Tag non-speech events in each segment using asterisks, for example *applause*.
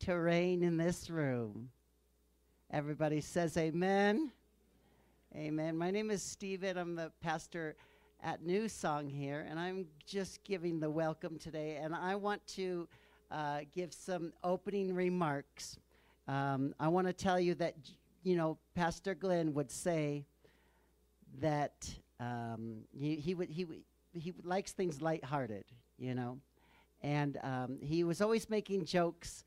to reign in this room. Everybody says amen. Amen. My name is Stephen. I'm the pastor at New Song here, and I'm just giving the welcome today. And I want to uh, give some opening remarks. Um, I want to tell you that, you know, Pastor Glenn would say that um, he, he would he would he likes things lighthearted, you know, and um, he was always making jokes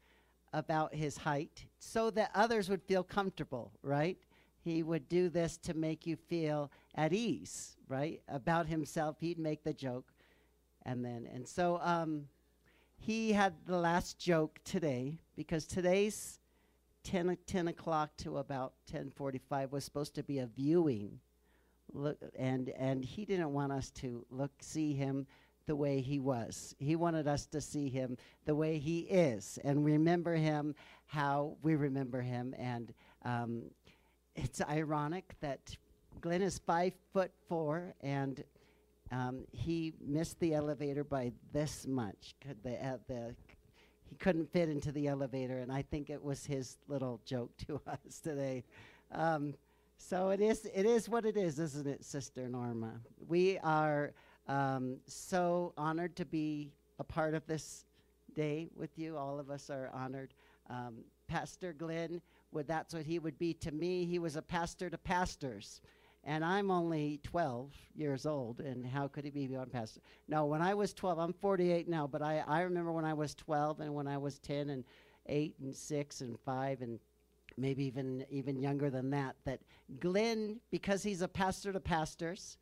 about his height so that others would feel comfortable, right? He would do this to make you feel at ease, right? About himself, he'd make the joke, and then and so um, he had the last joke today because today's 10, 10 o'clock to about 10:45 was supposed to be a viewing look and and he didn't want us to look see him the way he was. He wanted us to see him the way he is and remember him how we remember him. And um, it's ironic that Glenn is five foot four and um, he missed the elevator by this much. Could the, uh, the he couldn't fit into the elevator, and I think it was his little joke to *laughs* us today. Um, so it is, it is what it is, isn't it, Sister Norma? We are um, so honored to be a part of this day with you. All of us are honored. Um, pastor Glenn, that's what he would be to me. He was a pastor to pastors. And I'm only 12 years old, and how could he be beyond pastor? No, when I was 12, I'm 48 now, but I, I remember when I was 12 and when I was 10 and 8 and 6 and 5 and maybe even even younger than that that Glenn because he's a pastor to pastors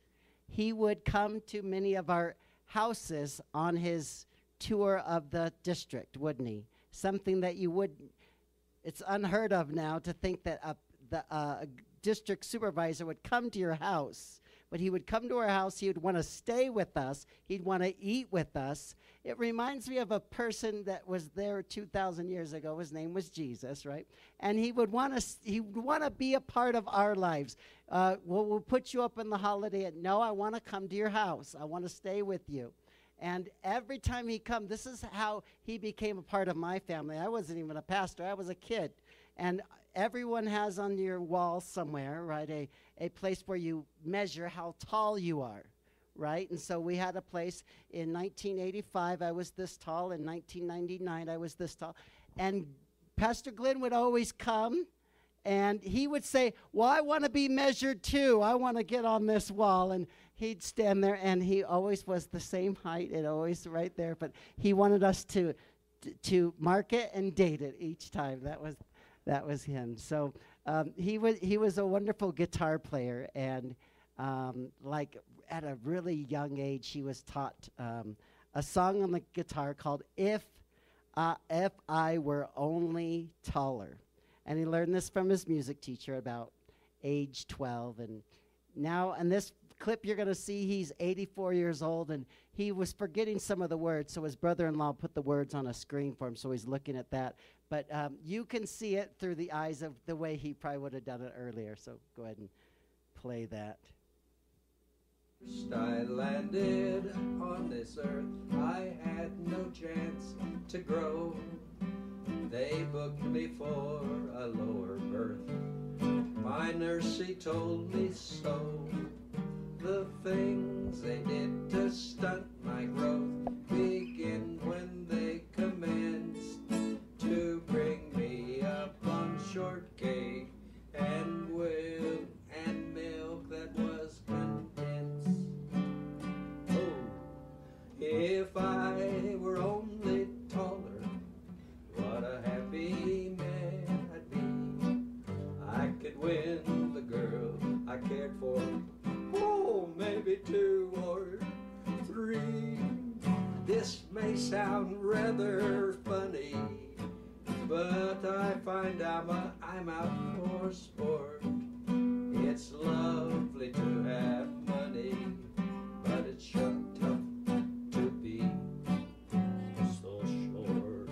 he would come to many of our houses on his tour of the district wouldn't he? Something that you would it's unheard of now to think that a, the uh, district supervisor would come to your house but he would come to our house. He would want to stay with us. He'd want to eat with us. It reminds me of a person that was there 2,000 years ago. His name was Jesus, right? And he would want to he would want to be a part of our lives. Uh, we'll, we'll put you up in the holiday. And no, I want to come to your house. I want to stay with you. And every time he come, this is how he became a part of my family. I wasn't even a pastor. I was a kid. And everyone has on your wall somewhere, right, a, a place where you measure how tall you are, right? And so we had a place in 1985, I was this tall. In 1999, I was this tall. And Pastor Glenn would always come and he would say, Well, I want to be measured too. I want to get on this wall. And he'd stand there and he always was the same height and always right there. But he wanted us to, to mark it and date it each time. That was that was him. So um, he was he was a wonderful guitar player, and um, like at a really young age, he was taught um, a song on the guitar called "If uh, If I Were Only Taller," and he learned this from his music teacher about age 12 and now and this clip you're going to see he's 84 years old and he was forgetting some of the words so his brother-in-law put the words on a screen for him so he's looking at that but um, you can see it through the eyes of the way he probably would have done it earlier. So go ahead and play that. First I landed on this earth, I had no chance to grow. They booked me for a lower berth. My nurse, she told me so. The things they did to stunt my growth begin when they commenced to bring me up on shortcake and two or three. This may sound rather funny but I find I'm, a, I'm out for sport. It's lovely to have money, but it's tough to be so short.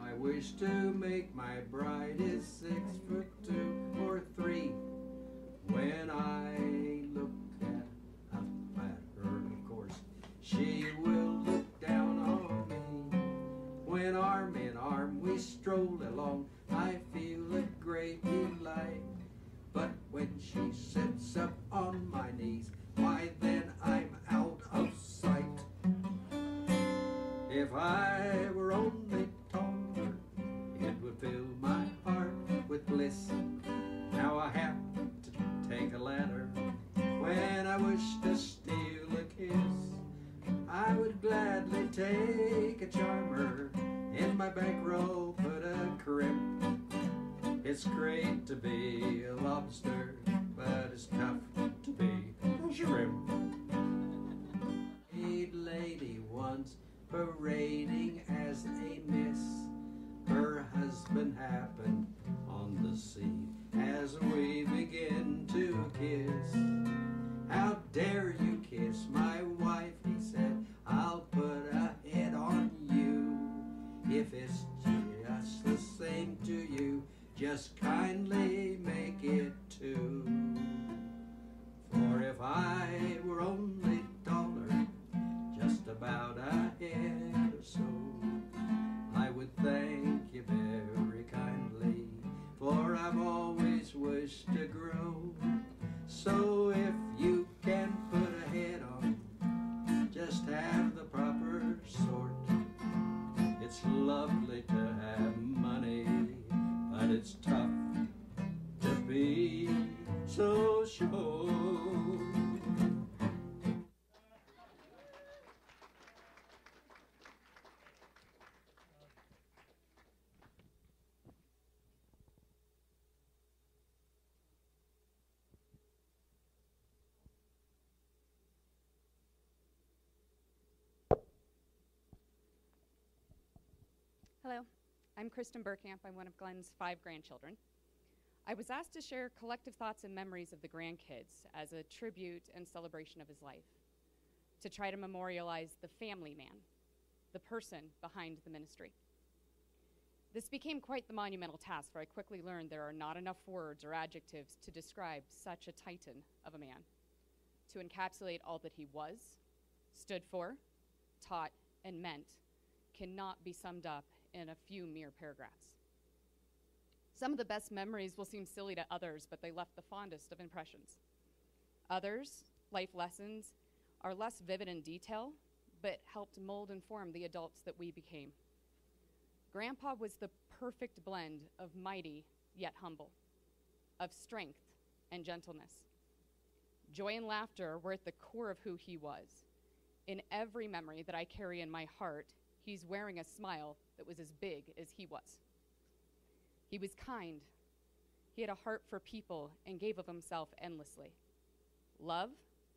I wish to make my bride is six foot two or three. When I stroll along, I feel a great delight. But when she sits up on my knees, why then I'm out of sight. If I were only taller, it would fill my heart with bliss. Now I have to take a ladder when I wish to steal a kiss. I would gladly take a charmer in my bankroll, put a crimp. It's great to be a lobster, but it's tough to be a shrimp. A lady once parading as a miss. Her husband happened on the scene as we begin to kiss. How dare you kiss my wife? He said. I'll put a head on you. If it's just the same to you, just kindly make it two. For if I were only taller, just about a head or so, I would thank you very kindly, for I've always wished to grow. So Hello, I'm Kristen Burkamp. I'm one of Glenn's five grandchildren. I was asked to share collective thoughts and memories of the grandkids as a tribute and celebration of his life, to try to memorialize the family man, the person behind the ministry. This became quite the monumental task, for I quickly learned there are not enough words or adjectives to describe such a titan of a man, to encapsulate all that he was, stood for, taught, and meant cannot be summed up in a few mere paragraphs. Some of the best memories will seem silly to others, but they left the fondest of impressions. Others, life lessons, are less vivid in detail, but helped mold and form the adults that we became. Grandpa was the perfect blend of mighty yet humble, of strength and gentleness. Joy and laughter were at the core of who he was. In every memory that I carry in my heart, he's wearing a smile that was as big as he was. He was kind. He had a heart for people and gave of himself endlessly. Love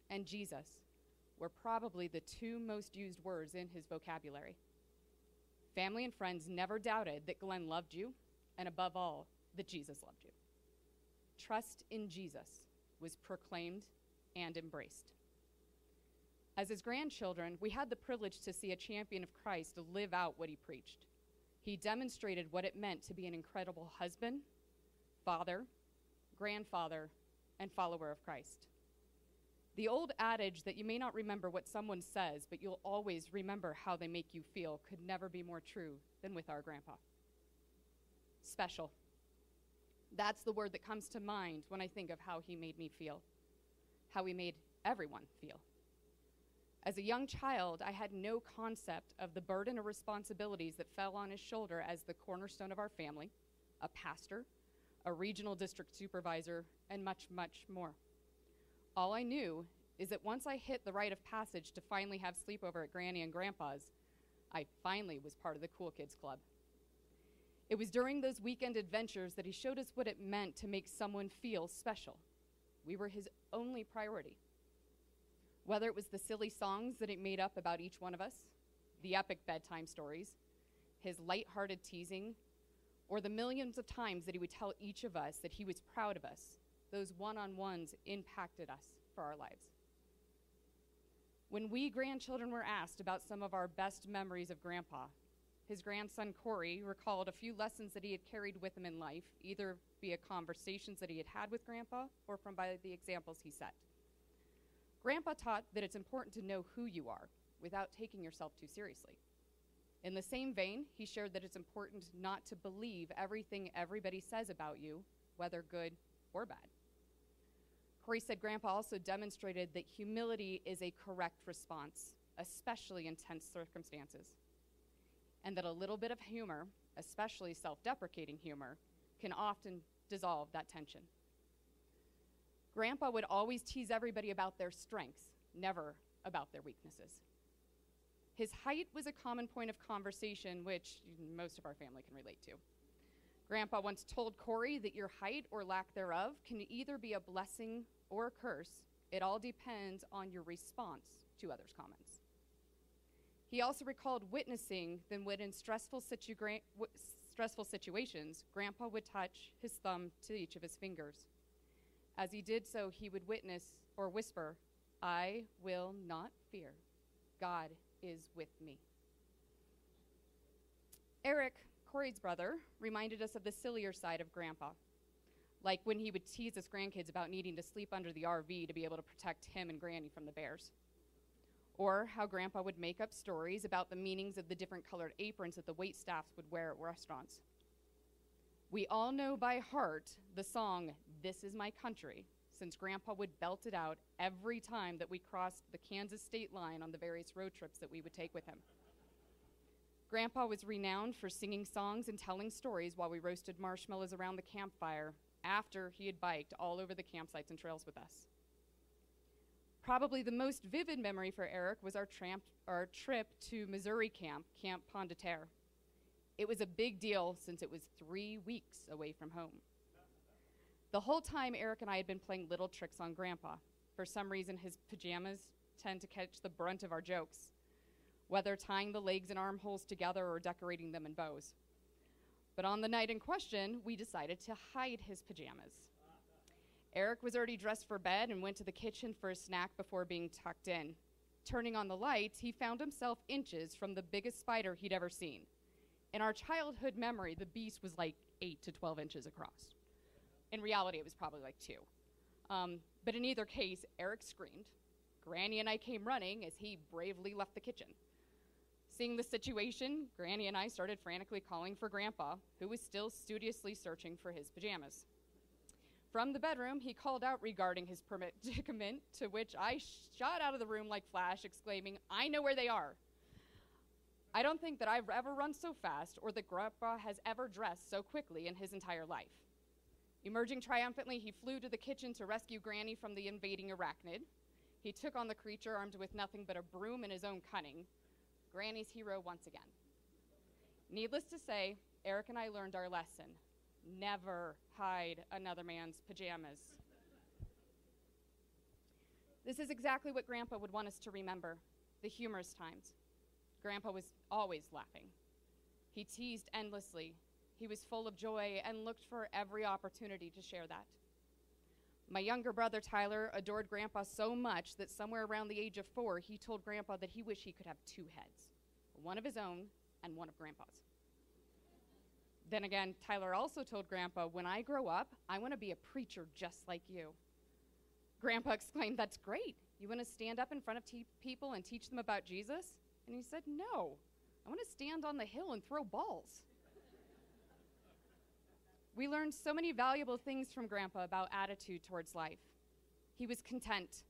and Jesus were probably the two most used words in his vocabulary. Family and friends never doubted that Glenn loved you, and above all, that Jesus loved you. Trust in Jesus was proclaimed and embraced. As his grandchildren, we had the privilege to see a champion of Christ live out what he preached. He demonstrated what it meant to be an incredible husband, father, grandfather, and follower of Christ. The old adage that you may not remember what someone says, but you'll always remember how they make you feel could never be more true than with our grandpa. Special. That's the word that comes to mind when I think of how he made me feel, how he made everyone feel. As a young child, I had no concept of the burden or responsibilities that fell on his shoulder as the cornerstone of our family, a pastor, a regional district supervisor, and much, much more. All I knew is that once I hit the rite of passage to finally have sleepover at Granny and Grandpa's, I finally was part of the Cool Kids Club. It was during those weekend adventures that he showed us what it meant to make someone feel special. We were his only priority. Whether it was the silly songs that he made up about each one of us, the epic bedtime stories, his light-hearted teasing, or the millions of times that he would tell each of us that he was proud of us, those one on ones impacted us for our lives. When we grandchildren were asked about some of our best memories of Grandpa, his grandson Corey recalled a few lessons that he had carried with him in life, either via conversations that he had had with Grandpa or from by the examples he set. Grandpa taught that it's important to know who you are without taking yourself too seriously. In the same vein, he shared that it's important not to believe everything everybody says about you, whether good or bad. Corey said Grandpa also demonstrated that humility is a correct response, especially in tense circumstances, and that a little bit of humor, especially self deprecating humor, can often dissolve that tension. Grandpa would always tease everybody about their strengths, never about their weaknesses. His height was a common point of conversation, which most of our family can relate to. Grandpa once told Corey that your height or lack thereof can either be a blessing or a curse. It all depends on your response to others' comments. He also recalled witnessing that when in stressful, situ- stressful situations, Grandpa would touch his thumb to each of his fingers. As he did so, he would witness or whisper, I will not fear. God is with me. Eric, Corey's brother, reminded us of the sillier side of Grandpa. Like when he would tease his grandkids about needing to sleep under the RV to be able to protect him and Granny from the bears. Or how Grandpa would make up stories about the meanings of the different colored aprons that the wait staffs would wear at restaurants. We all know by heart the song, This Is My Country, since Grandpa would belt it out every time that we crossed the Kansas state line on the various road trips that we would take with him. Grandpa was renowned for singing songs and telling stories while we roasted marshmallows around the campfire after he had biked all over the campsites and trails with us. Probably the most vivid memory for Eric was our, tramp, our trip to Missouri camp, Camp Pomme de Terre. It was a big deal since it was three weeks away from home. The whole time, Eric and I had been playing little tricks on Grandpa. For some reason, his pajamas tend to catch the brunt of our jokes, whether tying the legs and armholes together or decorating them in bows. But on the night in question, we decided to hide his pajamas. Eric was already dressed for bed and went to the kitchen for a snack before being tucked in. Turning on the lights, he found himself inches from the biggest spider he'd ever seen. In our childhood memory, the beast was like 8 to 12 inches across. In reality, it was probably like two. Um, but in either case, Eric screamed. Granny and I came running as he bravely left the kitchen. Seeing the situation, Granny and I started frantically calling for Grandpa, who was still studiously searching for his pajamas. From the bedroom, he called out regarding his *laughs* predicament, to which I shot out of the room like Flash, exclaiming, I know where they are. I don't think that I've ever run so fast or that Grandpa has ever dressed so quickly in his entire life. Emerging triumphantly, he flew to the kitchen to rescue Granny from the invading arachnid. He took on the creature armed with nothing but a broom and his own cunning. Granny's hero once again. Needless to say, Eric and I learned our lesson never hide another man's pajamas. This is exactly what Grandpa would want us to remember the humorous times. Grandpa was always laughing. He teased endlessly, he was full of joy and looked for every opportunity to share that. My younger brother Tyler adored Grandpa so much that somewhere around the age of four, he told Grandpa that he wished he could have two heads one of his own and one of Grandpa's. Then again, Tyler also told Grandpa, When I grow up, I want to be a preacher just like you. Grandpa *laughs* exclaimed, That's great. You want to stand up in front of te- people and teach them about Jesus? And he said, No. I want to stand on the hill and throw balls. We learned so many valuable things from Grandpa about attitude towards life. He was content.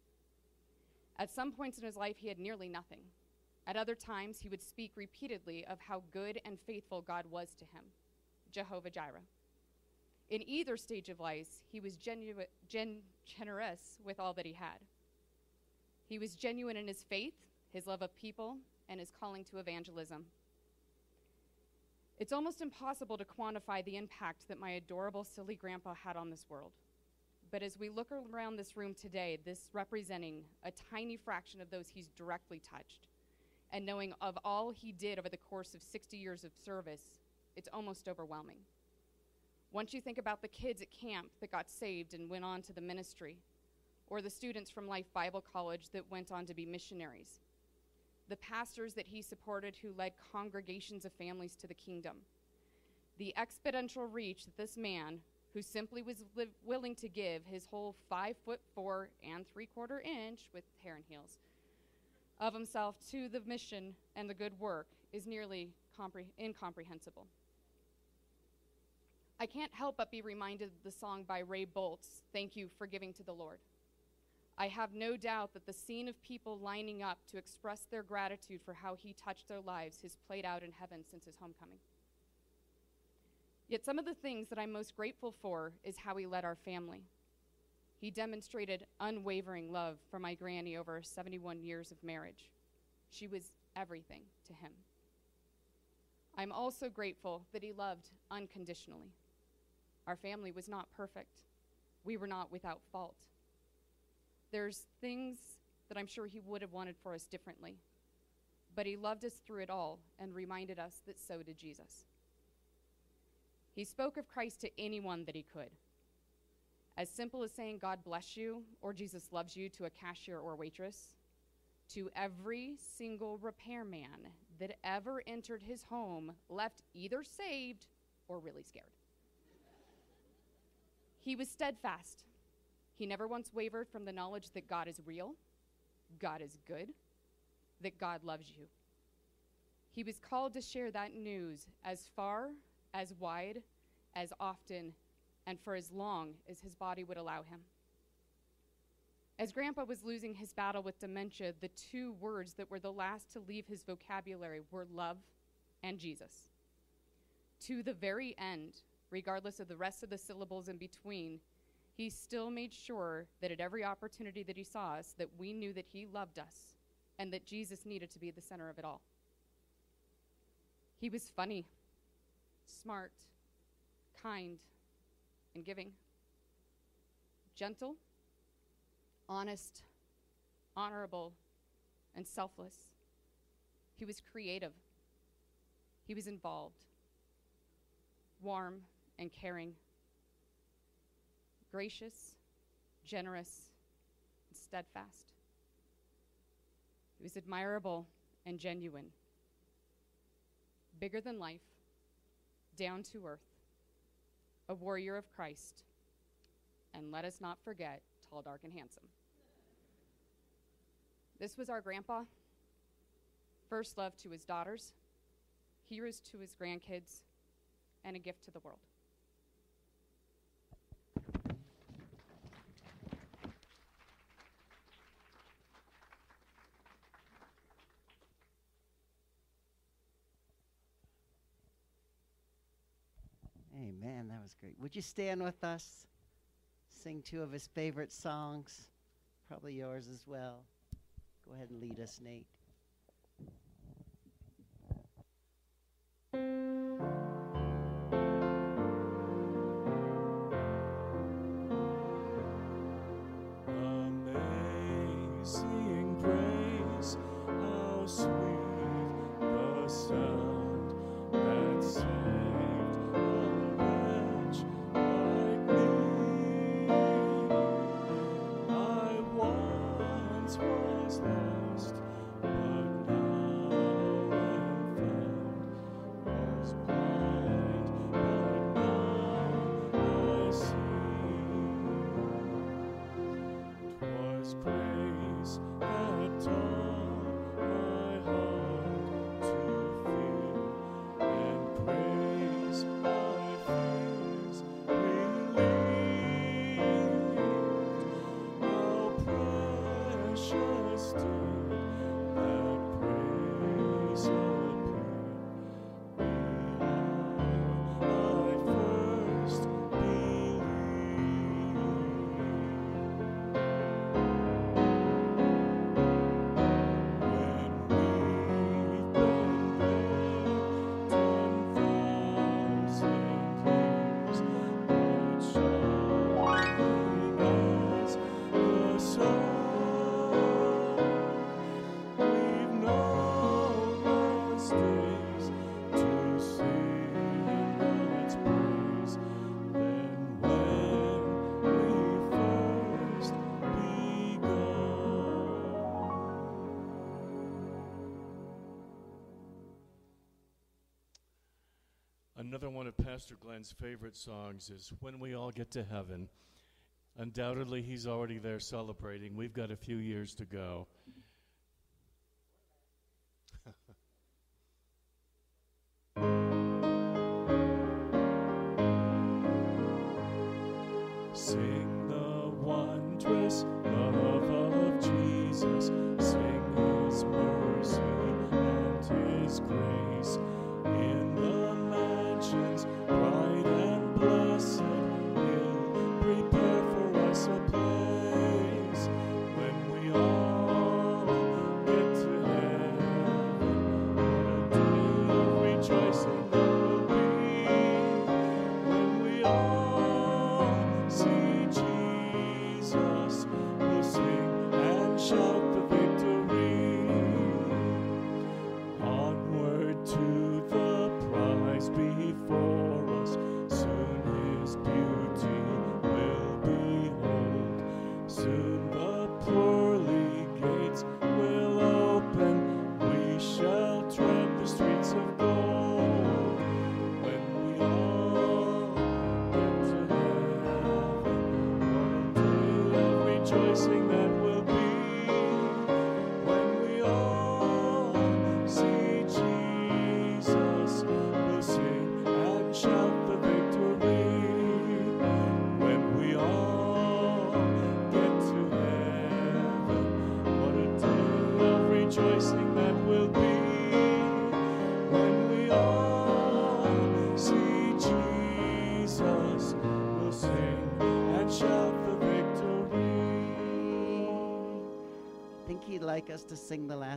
At some points in his life, he had nearly nothing. At other times, he would speak repeatedly of how good and faithful God was to him Jehovah Jireh. In either stage of life, he was genu- gen- generous with all that he had. He was genuine in his faith, his love of people, and his calling to evangelism. It's almost impossible to quantify the impact that my adorable, silly grandpa had on this world. But as we look around this room today, this representing a tiny fraction of those he's directly touched, and knowing of all he did over the course of 60 years of service, it's almost overwhelming. Once you think about the kids at camp that got saved and went on to the ministry, or the students from Life Bible College that went on to be missionaries, the pastors that he supported who led congregations of families to the kingdom. The exponential reach that this man, who simply was li- willing to give his whole five foot four and three quarter inch with hair and heels of himself to the mission and the good work, is nearly compre- incomprehensible. I can't help but be reminded of the song by Ray Boltz, Thank You for Giving to the Lord. I have no doubt that the scene of people lining up to express their gratitude for how he touched their lives has played out in heaven since his homecoming. Yet some of the things that I'm most grateful for is how he led our family. He demonstrated unwavering love for my granny over 71 years of marriage. She was everything to him. I'm also grateful that he loved unconditionally. Our family was not perfect. We were not without fault. There's things that I'm sure he would have wanted for us differently. But he loved us through it all and reminded us that so did Jesus. He spoke of Christ to anyone that he could. As simple as saying, God bless you, or Jesus loves you to a cashier or waitress, to every single repairman that ever entered his home, left either saved or really scared. He was steadfast. He never once wavered from the knowledge that God is real, God is good, that God loves you. He was called to share that news as far, as wide, as often, and for as long as his body would allow him. As Grandpa was losing his battle with dementia, the two words that were the last to leave his vocabulary were love and Jesus. To the very end, regardless of the rest of the syllables in between, he still made sure that at every opportunity that he saw us, that we knew that he loved us and that Jesus needed to be the center of it all. He was funny, smart, kind, and giving, gentle, honest, honorable, and selfless. He was creative. He was involved, warm, and caring, gracious, generous, and steadfast. He was admirable and genuine, bigger than life, down to earth, a warrior of Christ, and let us not forget, tall, dark, and handsome. This was our grandpa. First love to his daughters, heroes to his grandkids, and a gift to the world. Amen. That was great. Would you stand with us? Sing two of his favorite songs, probably yours as well. Go ahead and lead us, Nate. Precious did Another one of Pastor Glenn's favorite songs is When We All Get to Heaven. Undoubtedly, he's already there celebrating. We've got a few years to go.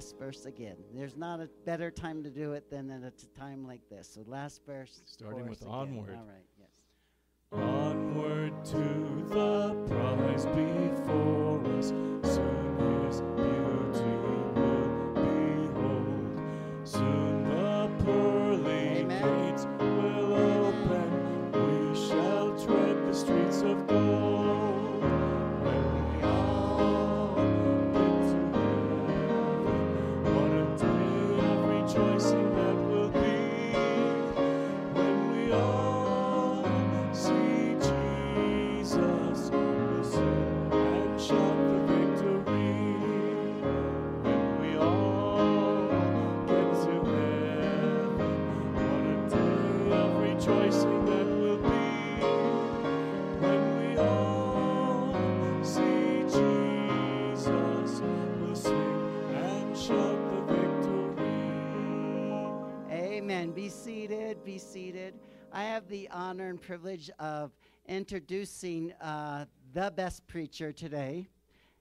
Last verse again. There's not a better time to do it than at a time like this. So last verse. Starting with again. Onward. All right. Yes. Onward to the prize before us. Soon his beauty will behold. Soon the pearly gates will open. Have the honor and privilege of introducing uh, the best preacher today,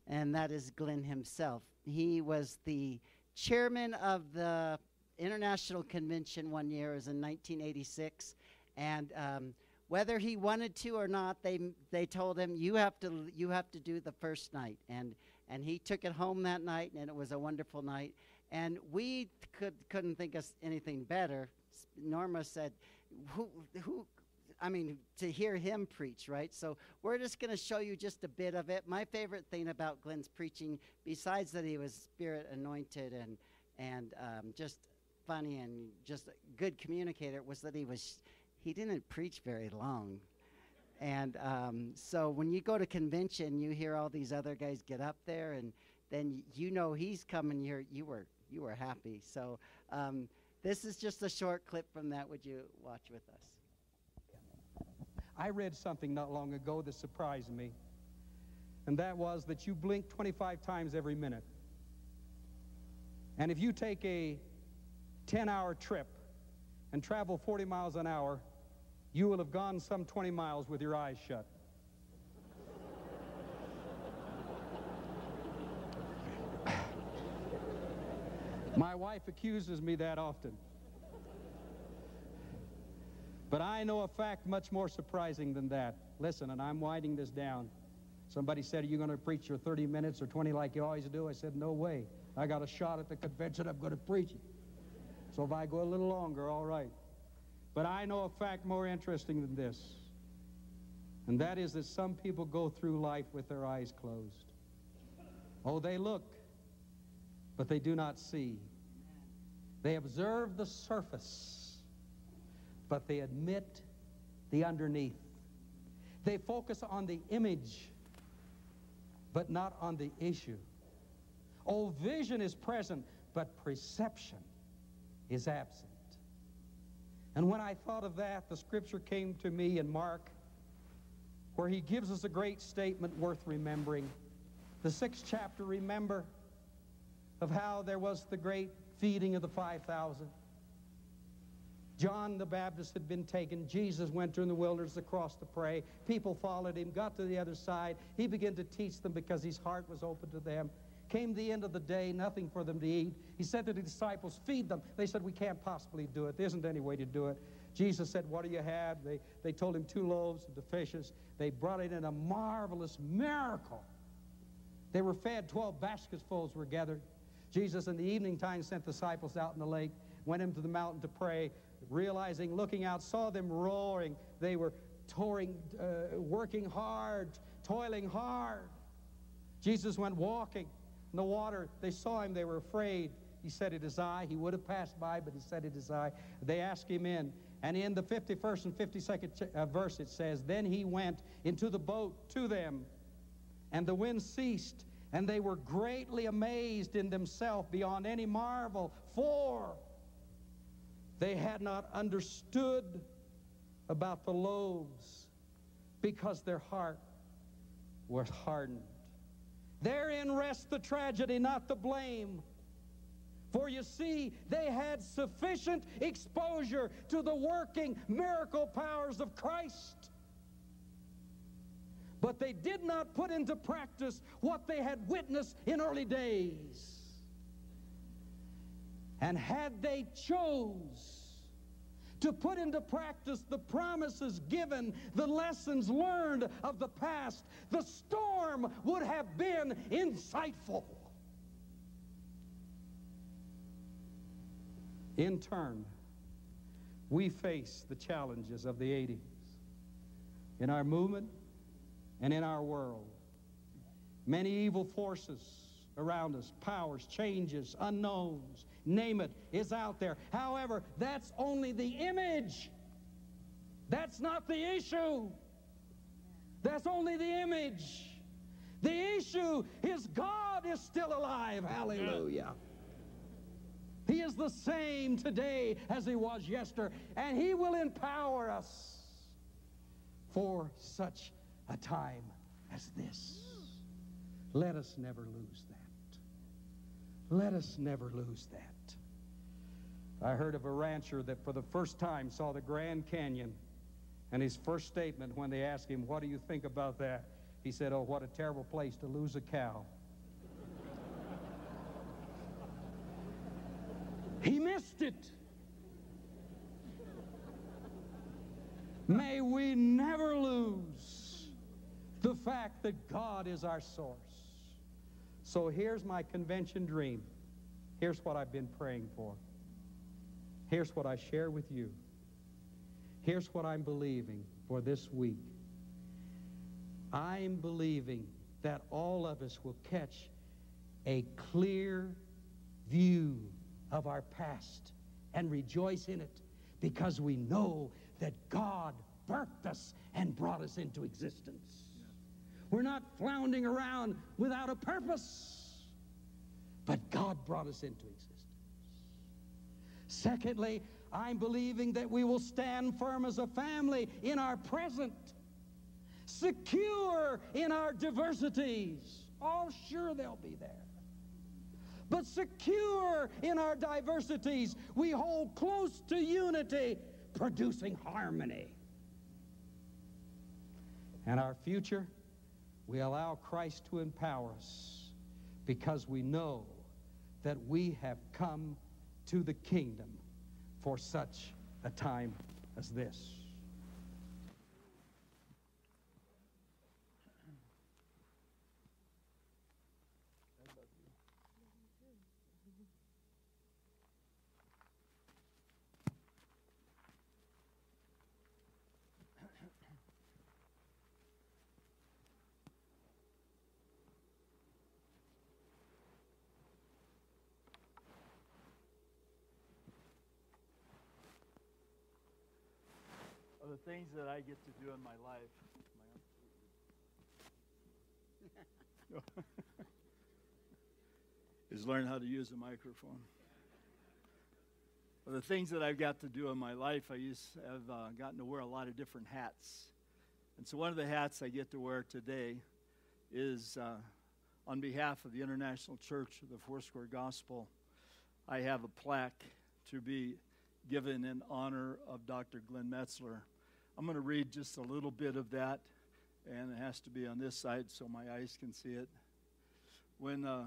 and that is Glenn himself. He was the chairman of the International Convention one year, was in 1986, and um, whether he wanted to or not, they they told him you have to you have to do the first night, and and he took it home that night, and it was a wonderful night. And we could couldn't think of anything better. Norma said, "Who who?" I mean, to hear him preach, right? So we're just going to show you just a bit of it. My favorite thing about Glenn's preaching, besides that he was spirit anointed and and um, just funny and just a good communicator, was that he was he didn't preach very long. And um, so when you go to convention, you hear all these other guys get up there, and then you know he's coming. You're, you were you were happy. So um, this is just a short clip from that. Would you watch with us? I read something not long ago that surprised me, and that was that you blink 25 times every minute. And if you take a 10 hour trip and travel 40 miles an hour, you will have gone some 20 miles with your eyes shut. My wife accuses me that often. But I know a fact much more surprising than that. Listen, and I'm winding this down. Somebody said, Are you going to preach your 30 minutes or 20 like you always do? I said, No way. I got a shot at the convention. I'm going to preach it. So if I go a little longer, all right. But I know a fact more interesting than this. And that is that some people go through life with their eyes closed. Oh, they look, but they do not see. They observe the surface, but they admit the underneath. They focus on the image, but not on the issue. Oh, vision is present, but perception is absent. And when I thought of that, the scripture came to me in Mark, where he gives us a great statement worth remembering. The sixth chapter, remember, of how there was the great feeding of the 5,000. John the Baptist had been taken. Jesus went through the wilderness across to pray. People followed him, got to the other side. He began to teach them because his heart was open to them. Came the end of the day, nothing for them to eat. He said to the disciples, Feed them. They said, We can't possibly do it. There isn't any way to do it. Jesus said, What do you have? They, they told him two loaves and the fishes. They brought it in a marvelous miracle. They were fed, 12 basketfuls were gathered. Jesus, in the evening time, sent disciples out in the lake, went into the mountain to pray, realizing, looking out, saw them roaring. They were touring, uh, working hard, toiling hard. Jesus went walking in the water. They saw him, they were afraid. He said, It is I. He would have passed by, but he said, It is I. They asked him in. And in the 51st and 52nd uh, verse, it says, Then he went into the boat to them, and the wind ceased, and they were greatly amazed in themselves beyond any marvel, for they had not understood about the loaves because their heart was hardened. Therein rests the tragedy, not the blame. For you see, they had sufficient exposure to the working miracle powers of Christ. But they did not put into practice what they had witnessed in early days. And had they chose to put into practice the promises given, the lessons learned of the past, the storm would have been insightful. In turn, we face the challenges of the 80s in our movement and in our world. Many evil forces around us, powers, changes, unknowns, name it, is out there. However, that's only the image. That's not the issue. That's only the image. The issue is God is still alive. Hallelujah. He is the same today as he was yesterday, and he will empower us for such a time as this. Let us never lose that. Let us never lose that. I heard of a rancher that for the first time saw the Grand Canyon, and his first statement when they asked him, What do you think about that? He said, Oh, what a terrible place to lose a cow. *laughs* he missed it. May we never lose the fact that God is our source. So here's my convention dream. Here's what I've been praying for. Here's what I share with you. Here's what I'm believing for this week. I'm believing that all of us will catch a clear view of our past and rejoice in it because we know that God birthed us and brought us into existence. We're not floundering around without a purpose, but God brought us into existence. Secondly, I'm believing that we will stand firm as a family in our present, secure in our diversities. Oh, sure, they'll be there. But secure in our diversities, we hold close to unity, producing harmony. And our future, we allow Christ to empower us because we know that we have come to the kingdom for such a time as this. Things that I get to do in my life. *laughs* Is learn how to use a microphone. Of the things that I've got to do in my life, I used have uh, gotten to wear a lot of different hats. And so, one of the hats I get to wear today is uh, on behalf of the International Church of the Foursquare Gospel. I have a plaque to be given in honor of Dr. Glenn Metzler. I'm going to read just a little bit of that, and it has to be on this side so my eyes can see it. When uh,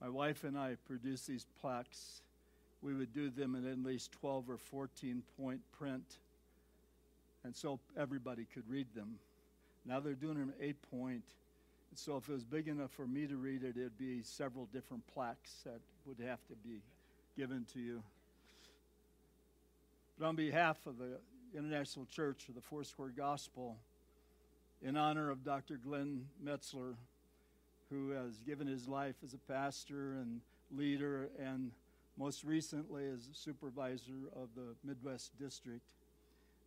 my wife and I produced these plaques, we would do them in at least 12 or 14 point print, and so everybody could read them. Now they're doing them eight point. So if it was big enough for me to read it, it'd be several different plaques that would have to be given to you. But on behalf of the International Church of the Four Square Gospel, in honor of Dr. Glenn Metzler, who has given his life as a pastor and leader, and most recently as a supervisor of the Midwest District,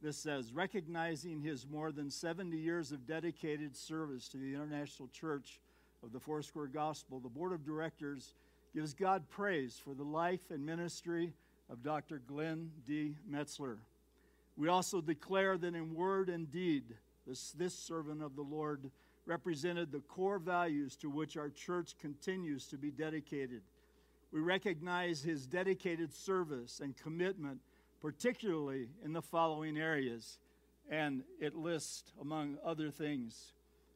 this says, recognizing his more than 70 years of dedicated service to the International Church of the Four Square Gospel, the Board of Directors gives God praise for the life and ministry of Dr. Glenn D. Metzler. We also declare that in word and deed, this, this servant of the Lord represented the core values to which our church continues to be dedicated. We recognize his dedicated service and commitment particularly in the following areas. And it lists, among other things,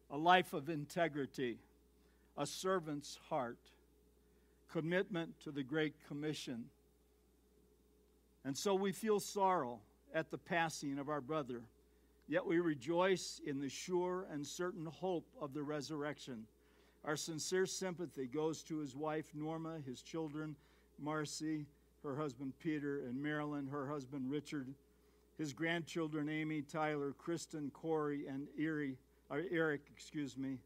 a life of integrity, a servant's heart, commitment to the Great Commission. And so we feel sorrow at the passing of our brother, yet we rejoice in the sure and certain hope of the resurrection. Our sincere sympathy goes to his wife, Norma, his children, Marcy, her husband Peter, and Marilyn, her husband Richard, his grandchildren Amy, Tyler, Kristen, Corey, and Erie, Eric, excuse me,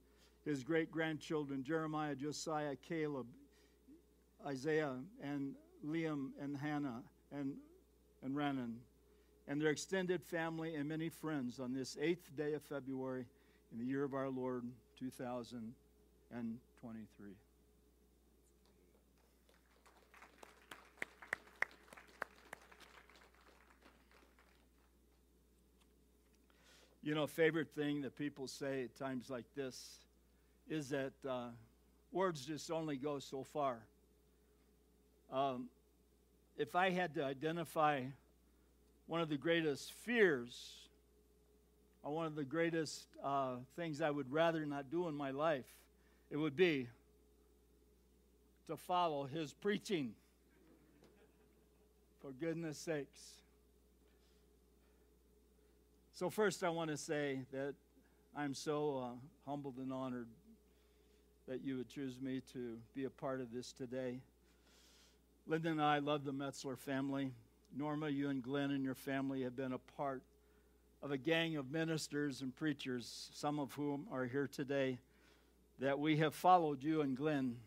his great grandchildren Jeremiah, Josiah, Caleb, Isaiah, and Liam, and Hannah, and, and Renan, and their extended family and many friends on this eighth day of February in the year of our Lord 2023. You know, favorite thing that people say at times like this is that uh, words just only go so far. Um, if I had to identify one of the greatest fears or one of the greatest uh, things I would rather not do in my life, it would be to follow his preaching. For goodness sakes. So, first, I want to say that I'm so uh, humbled and honored that you would choose me to be a part of this today. Linda and I love the Metzler family. Norma, you and Glenn and your family have been a part of a gang of ministers and preachers, some of whom are here today, that we have followed you and Glenn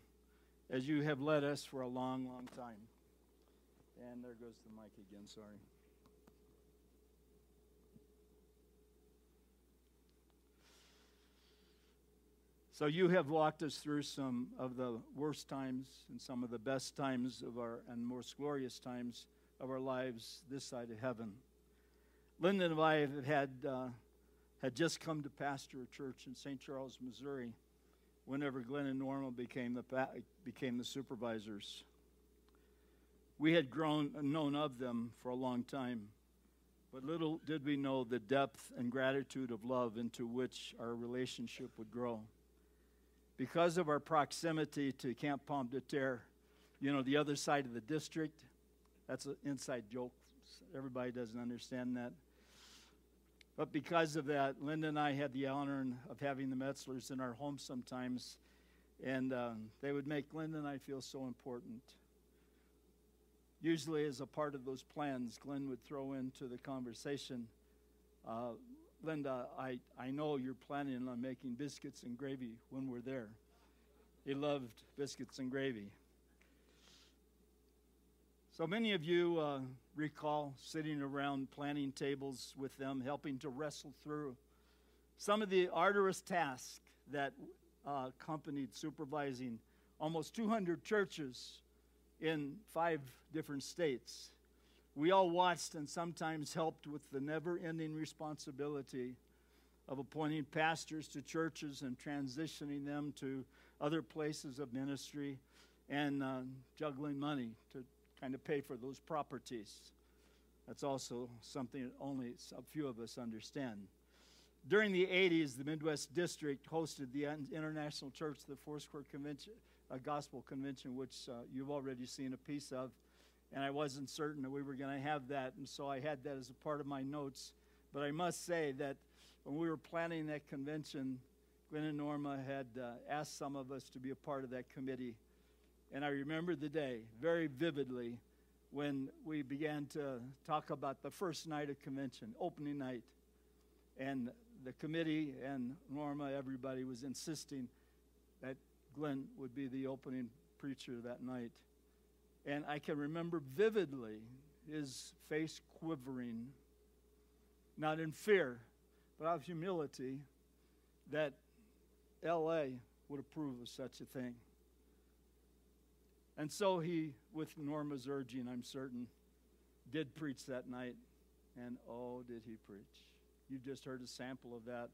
as you have led us for a long, long time. And there goes the mic again, sorry. So you have walked us through some of the worst times and some of the best times of our and most glorious times of our lives this side of heaven. Linda and I had uh, had just come to pastor a church in St. Charles, Missouri, whenever Glenn and Norma became the became the supervisors. We had grown known of them for a long time, but little did we know the depth and gratitude of love into which our relationship would grow because of our proximity to Camp Pomme de Terre, you know, the other side of the district, that's an inside joke. Everybody doesn't understand that. But because of that, Linda and I had the honor of having the Metzlers in our home sometimes, and um, they would make Linda and I feel so important. Usually, as a part of those plans, Glenn would throw into the conversation uh, Linda, I, I know you're planning on making biscuits and gravy when we're there. He loved biscuits and gravy. So many of you uh, recall sitting around planning tables with them, helping to wrestle through some of the arduous tasks that uh, accompanied supervising almost 200 churches in five different states. We all watched and sometimes helped with the never ending responsibility of appointing pastors to churches and transitioning them to other places of ministry and uh, juggling money to kind of pay for those properties. That's also something that only a few of us understand. During the 80s, the Midwest District hosted the International Church, the Foursquare Convention, a Gospel Convention, which uh, you've already seen a piece of. And I wasn't certain that we were going to have that, and so I had that as a part of my notes. But I must say that when we were planning that convention, Glenn and Norma had uh, asked some of us to be a part of that committee. And I remember the day very vividly when we began to talk about the first night of convention, opening night. And the committee and Norma, everybody was insisting that Glenn would be the opening preacher that night. And I can remember vividly his face quivering, not in fear, but out of humility, that LA would approve of such a thing. And so he, with Norma's urging, I'm certain, did preach that night. And oh, did he preach. You've just heard a sample of that.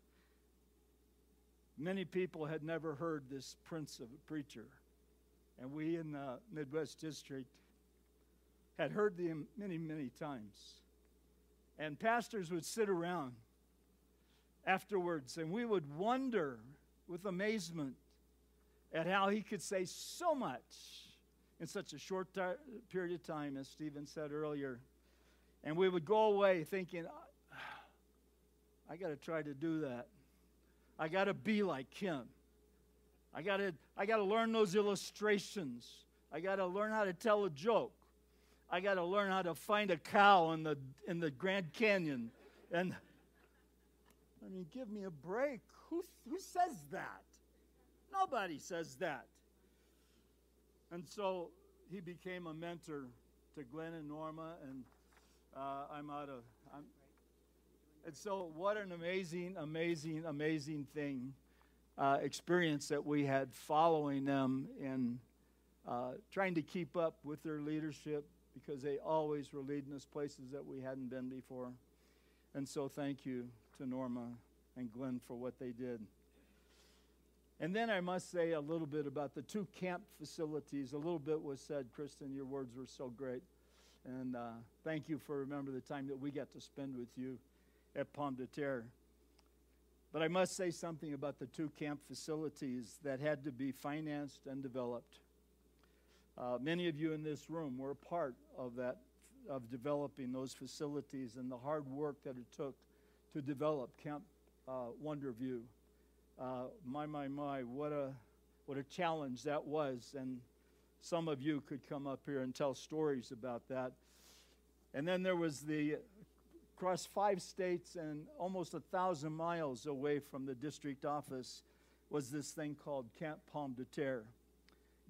Many people had never heard this prince of a preacher. And we in the Midwest District had heard him many, many times. And pastors would sit around afterwards and we would wonder with amazement at how he could say so much in such a short t- period of time, as Stephen said earlier. And we would go away thinking, I got to try to do that. I got to be like him. I got to I got to learn those illustrations. I got to learn how to tell a joke. I got to learn how to find a cow in the in the Grand Canyon. And I mean, give me a break. Who who says that? Nobody says that. And so he became a mentor to Glenn and Norma, and uh, I'm out of. I'm, and so, what an amazing, amazing, amazing thing, uh, experience that we had following them and uh, trying to keep up with their leadership because they always were leading us places that we hadn't been before. And so, thank you to Norma and Glenn for what they did. And then I must say a little bit about the two camp facilities. A little bit was said, Kristen, your words were so great. And uh, thank you for remember the time that we got to spend with you at Pomme de Terre. But I must say something about the two camp facilities that had to be financed and developed. Uh, many of you in this room were a part of that, of developing those facilities and the hard work that it took to develop Camp uh, Wonderview uh, my, my, my, what a, what a challenge that was. And some of you could come up here and tell stories about that. And then there was the across five states and almost a thousand miles away from the district office was this thing called Camp Pomme de Terre.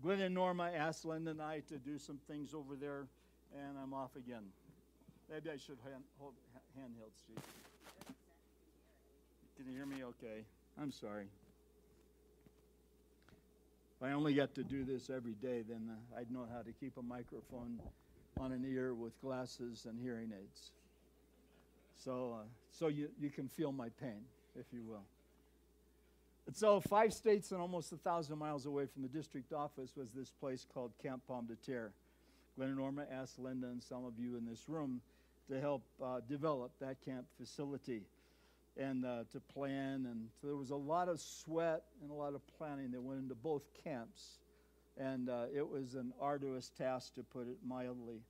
Glenn and Norma asked Linda and I to do some things over there, and I'm off again. Maybe I should hand, hold handheld, Steve. Can you hear me okay? I'm sorry. If I only got to do this every day, then uh, I'd know how to keep a microphone on an ear with glasses and hearing aids. So, uh, so you, you can feel my pain, if you will. And so, five states and almost a thousand miles away from the district office was this place called Camp Pomme de Terre. Glenn and Norma asked Linda and some of you in this room to help uh, develop that camp facility and uh, to plan. And so there was a lot of sweat and a lot of planning that went into both camps. And uh, it was an arduous task, to put it mildly.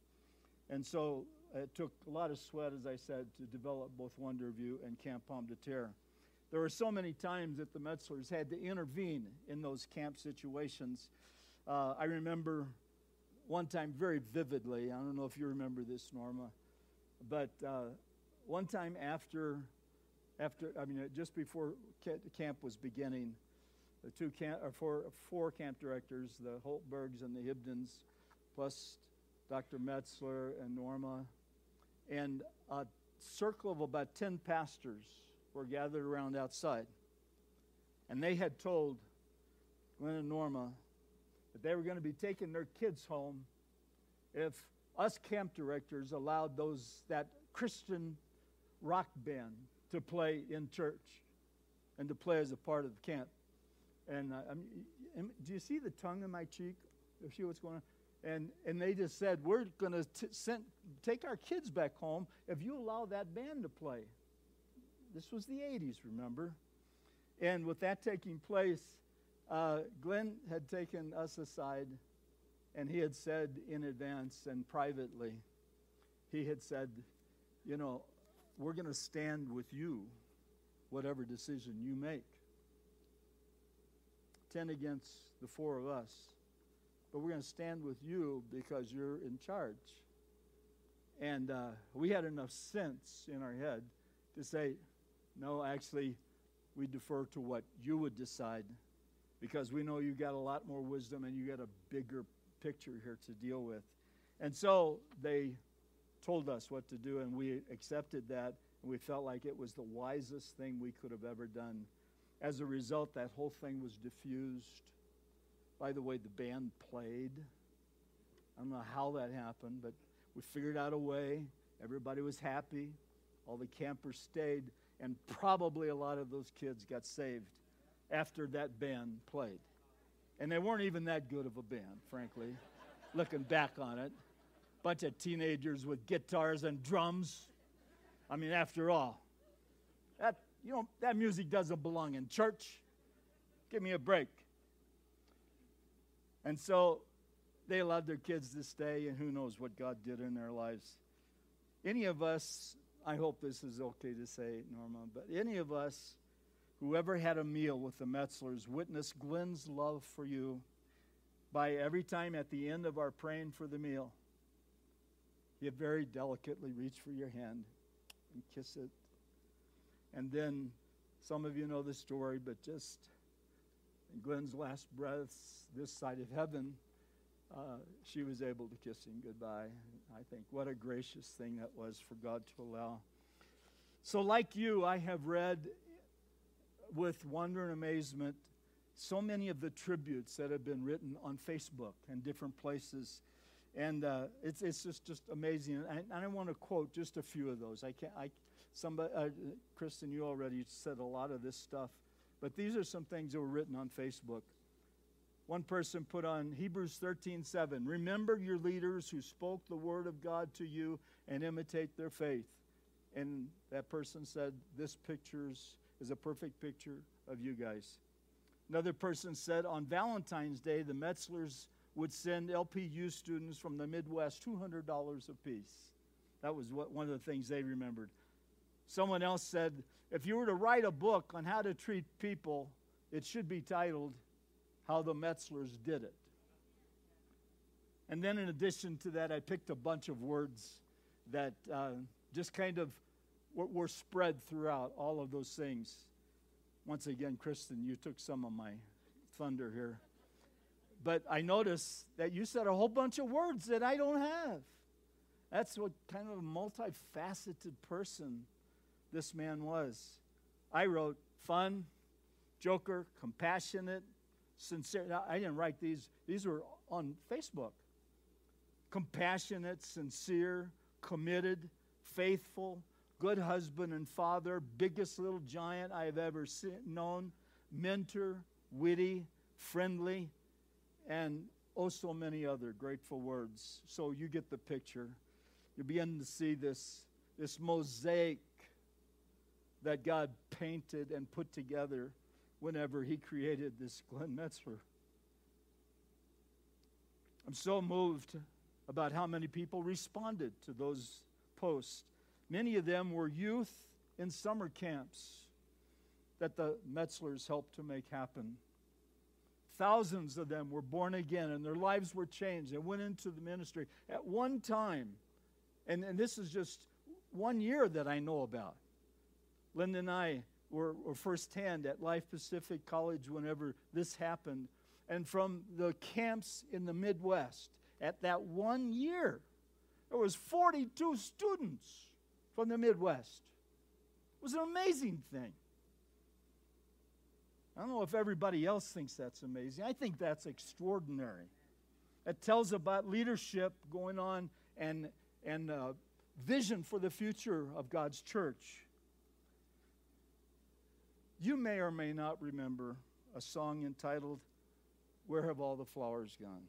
And so it took a lot of sweat, as I said, to develop both Wonder View and Camp Pomme de Terre. There were so many times that the Metzlers had to intervene in those camp situations. Uh, I remember one time very vividly. I don't know if you remember this, Norma, but uh, one time after after, I mean, uh, just before camp was beginning, the two camp, or four, four camp directors, the Holtbergs and the Hibdens, plus Dr. Metzler and Norma, and a circle of about 10 pastors were gathered around outside. And they had told Glenn and Norma that they were going to be taking their kids home if us camp directors allowed those that Christian rock band to play in church and to play as a part of the camp. And uh, do you see the tongue in my cheek? You see what's going on? And, and they just said, We're going to take our kids back home if you allow that band to play. This was the 80s, remember? And with that taking place, uh, Glenn had taken us aside and he had said in advance and privately, he had said, You know, we're going to stand with you, whatever decision you make. 10 against the four of us. But we're going to stand with you because you're in charge. And uh, we had enough sense in our head to say, no, actually, we defer to what you would decide because we know you got a lot more wisdom and you got a bigger picture here to deal with. And so they told us what to do, and we accepted that, and we felt like it was the wisest thing we could have ever done. As a result, that whole thing was diffused. By the way, the band played. I don't know how that happened, but we figured out a way. Everybody was happy. All the campers stayed, and probably a lot of those kids got saved after that band played. And they weren't even that good of a band, frankly, looking back on it. Bunch of teenagers with guitars and drums. I mean, after all, that you know that music doesn't belong in church. Give me a break. And so they allowed their kids to stay, and who knows what God did in their lives. Any of us, I hope this is okay to say, Norma, but any of us Whoever had a meal with the Metzlers witnessed Glenn's love for you by every time at the end of our praying for the meal, he'd very delicately reach for your hand and kiss it. And then some of you know the story, but just in Glenn's last breaths this side of heaven, uh, she was able to kiss him goodbye. I think what a gracious thing that was for God to allow. So, like you, I have read with wonder and amazement so many of the tributes that have been written on Facebook and different places. And uh, it's, it's just, just amazing. And I, I want to quote just a few of those. I can't, I, somebody, uh, Kristen, you already said a lot of this stuff, but these are some things that were written on Facebook. One person put on Hebrews 13 7, remember your leaders who spoke the word of God to you and imitate their faith. And that person said, This pictures is a perfect picture of you guys. Another person said on Valentine's Day, the Metzlers would send LPU students from the Midwest $200 apiece. That was what, one of the things they remembered. Someone else said, if you were to write a book on how to treat people, it should be titled How the Metzlers Did It. And then, in addition to that, I picked a bunch of words that uh, just kind of were, were spread throughout all of those things. Once again, Kristen, you took some of my thunder here. But I notice that you said a whole bunch of words that I don't have. That's what kind of a multifaceted person this man was. I wrote fun, joker, compassionate, sincere. Now, I didn't write these, these were on Facebook. Compassionate, sincere, committed, faithful, good husband and father, biggest little giant I have ever seen, known, mentor, witty, friendly, and oh, so many other grateful words. So you get the picture. You begin to see this, this mosaic that God painted and put together whenever He created this Glenn Metzler. I'm so moved about how many people responded to those posts. Many of them were youth in summer camps that the Metzlers helped to make happen. Thousands of them were born again and their lives were changed and went into the ministry at one time. And, and this is just one year that I know about. Linda and I were, were firsthand at Life Pacific College whenever this happened. And from the camps in the Midwest, at that one year, there was 42 students from the Midwest. It was an amazing thing. I don't know if everybody else thinks that's amazing. I think that's extraordinary. It tells about leadership going on and, and uh, vision for the future of God's church. You may or may not remember a song entitled, Where Have All the Flowers Gone?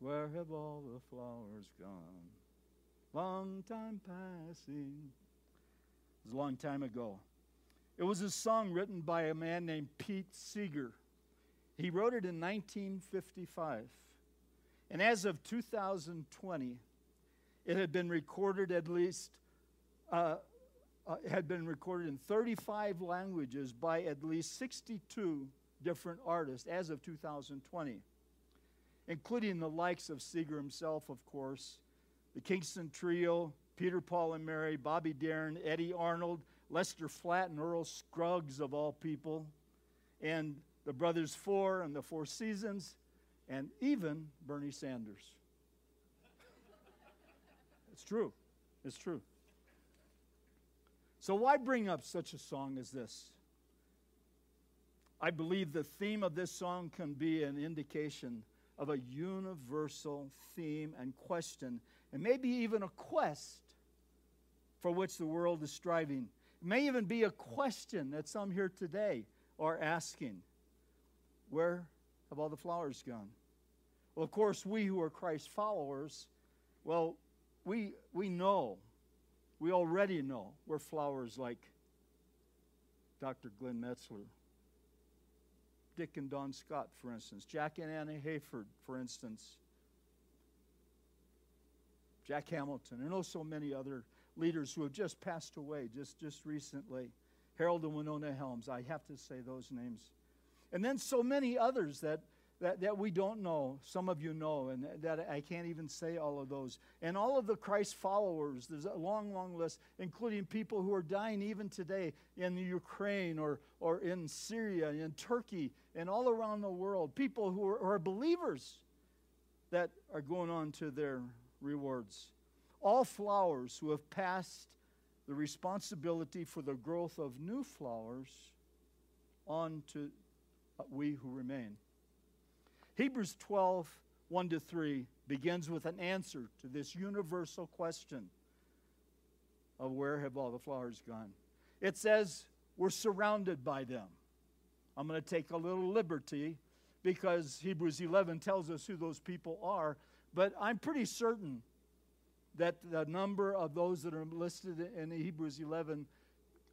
Where have all the flowers gone? Long time passing. It was a long time ago. It was a song written by a man named Pete Seeger. He wrote it in 1955. And as of 2020, it had been recorded at least, uh, uh, had been recorded in 35 languages by at least 62 different artists as of 2020 including the likes of Seeger himself, of course, the Kingston Trio, Peter, Paul, and Mary, Bobby Darin, Eddy Arnold, Lester Flatt, and Earl Scruggs, of all people, and the Brothers Four and the Four Seasons, and even Bernie Sanders. it's true. It's true. So, why bring up such a song as this? I believe the theme of this song can be an indication of a universal theme and question, and maybe even a quest for which the world is striving. May even be a question that some here today are asking Where have all the flowers gone? Well, of course, we who are Christ followers, well, we, we know, we already know where flowers like Dr. Glenn Metzler Dick and Don Scott, for instance, Jack and Anna Hayford, for instance, Jack Hamilton, and oh, also many other leaders who have just passed away just, just recently. Harold and Winona Helms, I have to say those names. And then so many others that that, that we don't know. Some of you know, and that I can't even say all of those. And all of the Christ followers, there's a long, long list, including people who are dying even today in Ukraine or, or in Syria, in Turkey, and all around the world. People who are, who are believers that are going on to their rewards. All flowers who have passed the responsibility for the growth of new flowers on to uh, we who remain. Hebrews 12, 1 to 3 begins with an answer to this universal question of where have all the flowers gone. It says, We're surrounded by them. I'm going to take a little liberty because Hebrews 11 tells us who those people are, but I'm pretty certain that the number of those that are listed in Hebrews 11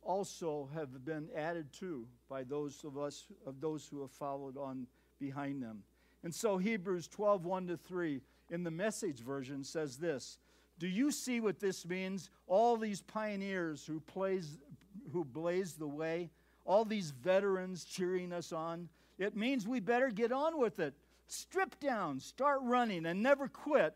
also have been added to by those of us of those who have followed on behind them. And so Hebrews 12, 1 to 3 in the message version says this Do you see what this means? All these pioneers who, plays, who blazed the way, all these veterans cheering us on. It means we better get on with it. Strip down, start running, and never quit.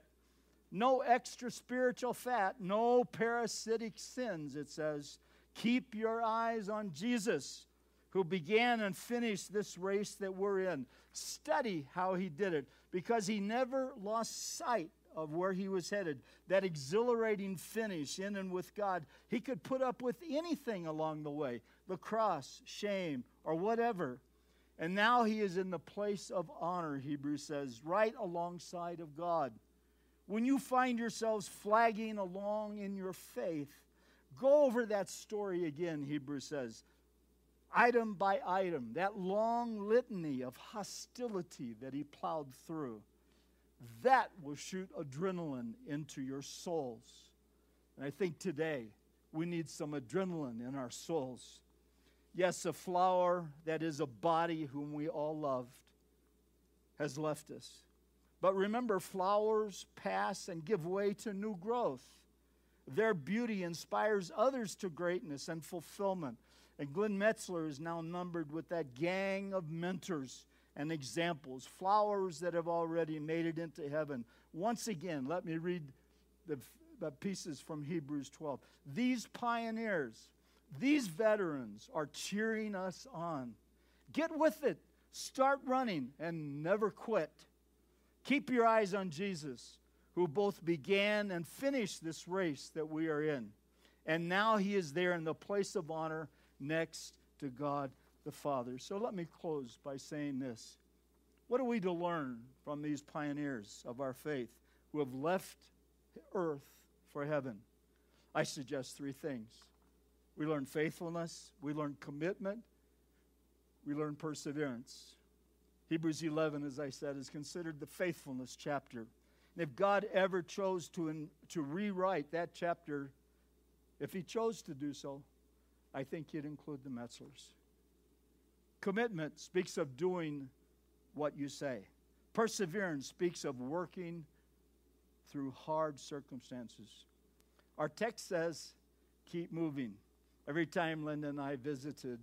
No extra spiritual fat, no parasitic sins, it says. Keep your eyes on Jesus who began and finished this race that we're in. Study how he did it because he never lost sight of where he was headed. That exhilarating finish in and with God. He could put up with anything along the way the cross, shame, or whatever. And now he is in the place of honor, Hebrews says, right alongside of God. When you find yourselves flagging along in your faith, go over that story again, Hebrews says item by item, that long litany of hostility that he plowed through, that will shoot adrenaline into your souls. And I think today we need some adrenaline in our souls. Yes, a flower that is a body whom we all loved has left us. But remember, flowers pass and give way to new growth. Their beauty inspires others to greatness and fulfillment. And Glenn Metzler is now numbered with that gang of mentors and examples, flowers that have already made it into heaven. Once again, let me read the, the pieces from Hebrews 12. These pioneers, these veterans are cheering us on. Get with it, start running, and never quit. Keep your eyes on Jesus, who both began and finished this race that we are in. And now he is there in the place of honor next to God the Father. So let me close by saying this. What are we to learn from these pioneers of our faith who have left earth for heaven? I suggest three things. We learn faithfulness, we learn commitment, we learn perseverance. Hebrews 11, as I said, is considered the faithfulness chapter. And if God ever chose to, in, to rewrite that chapter, if He chose to do so, I think He'd include the Metzlers. Commitment speaks of doing what you say, perseverance speaks of working through hard circumstances. Our text says, keep moving. Every time Linda and I visited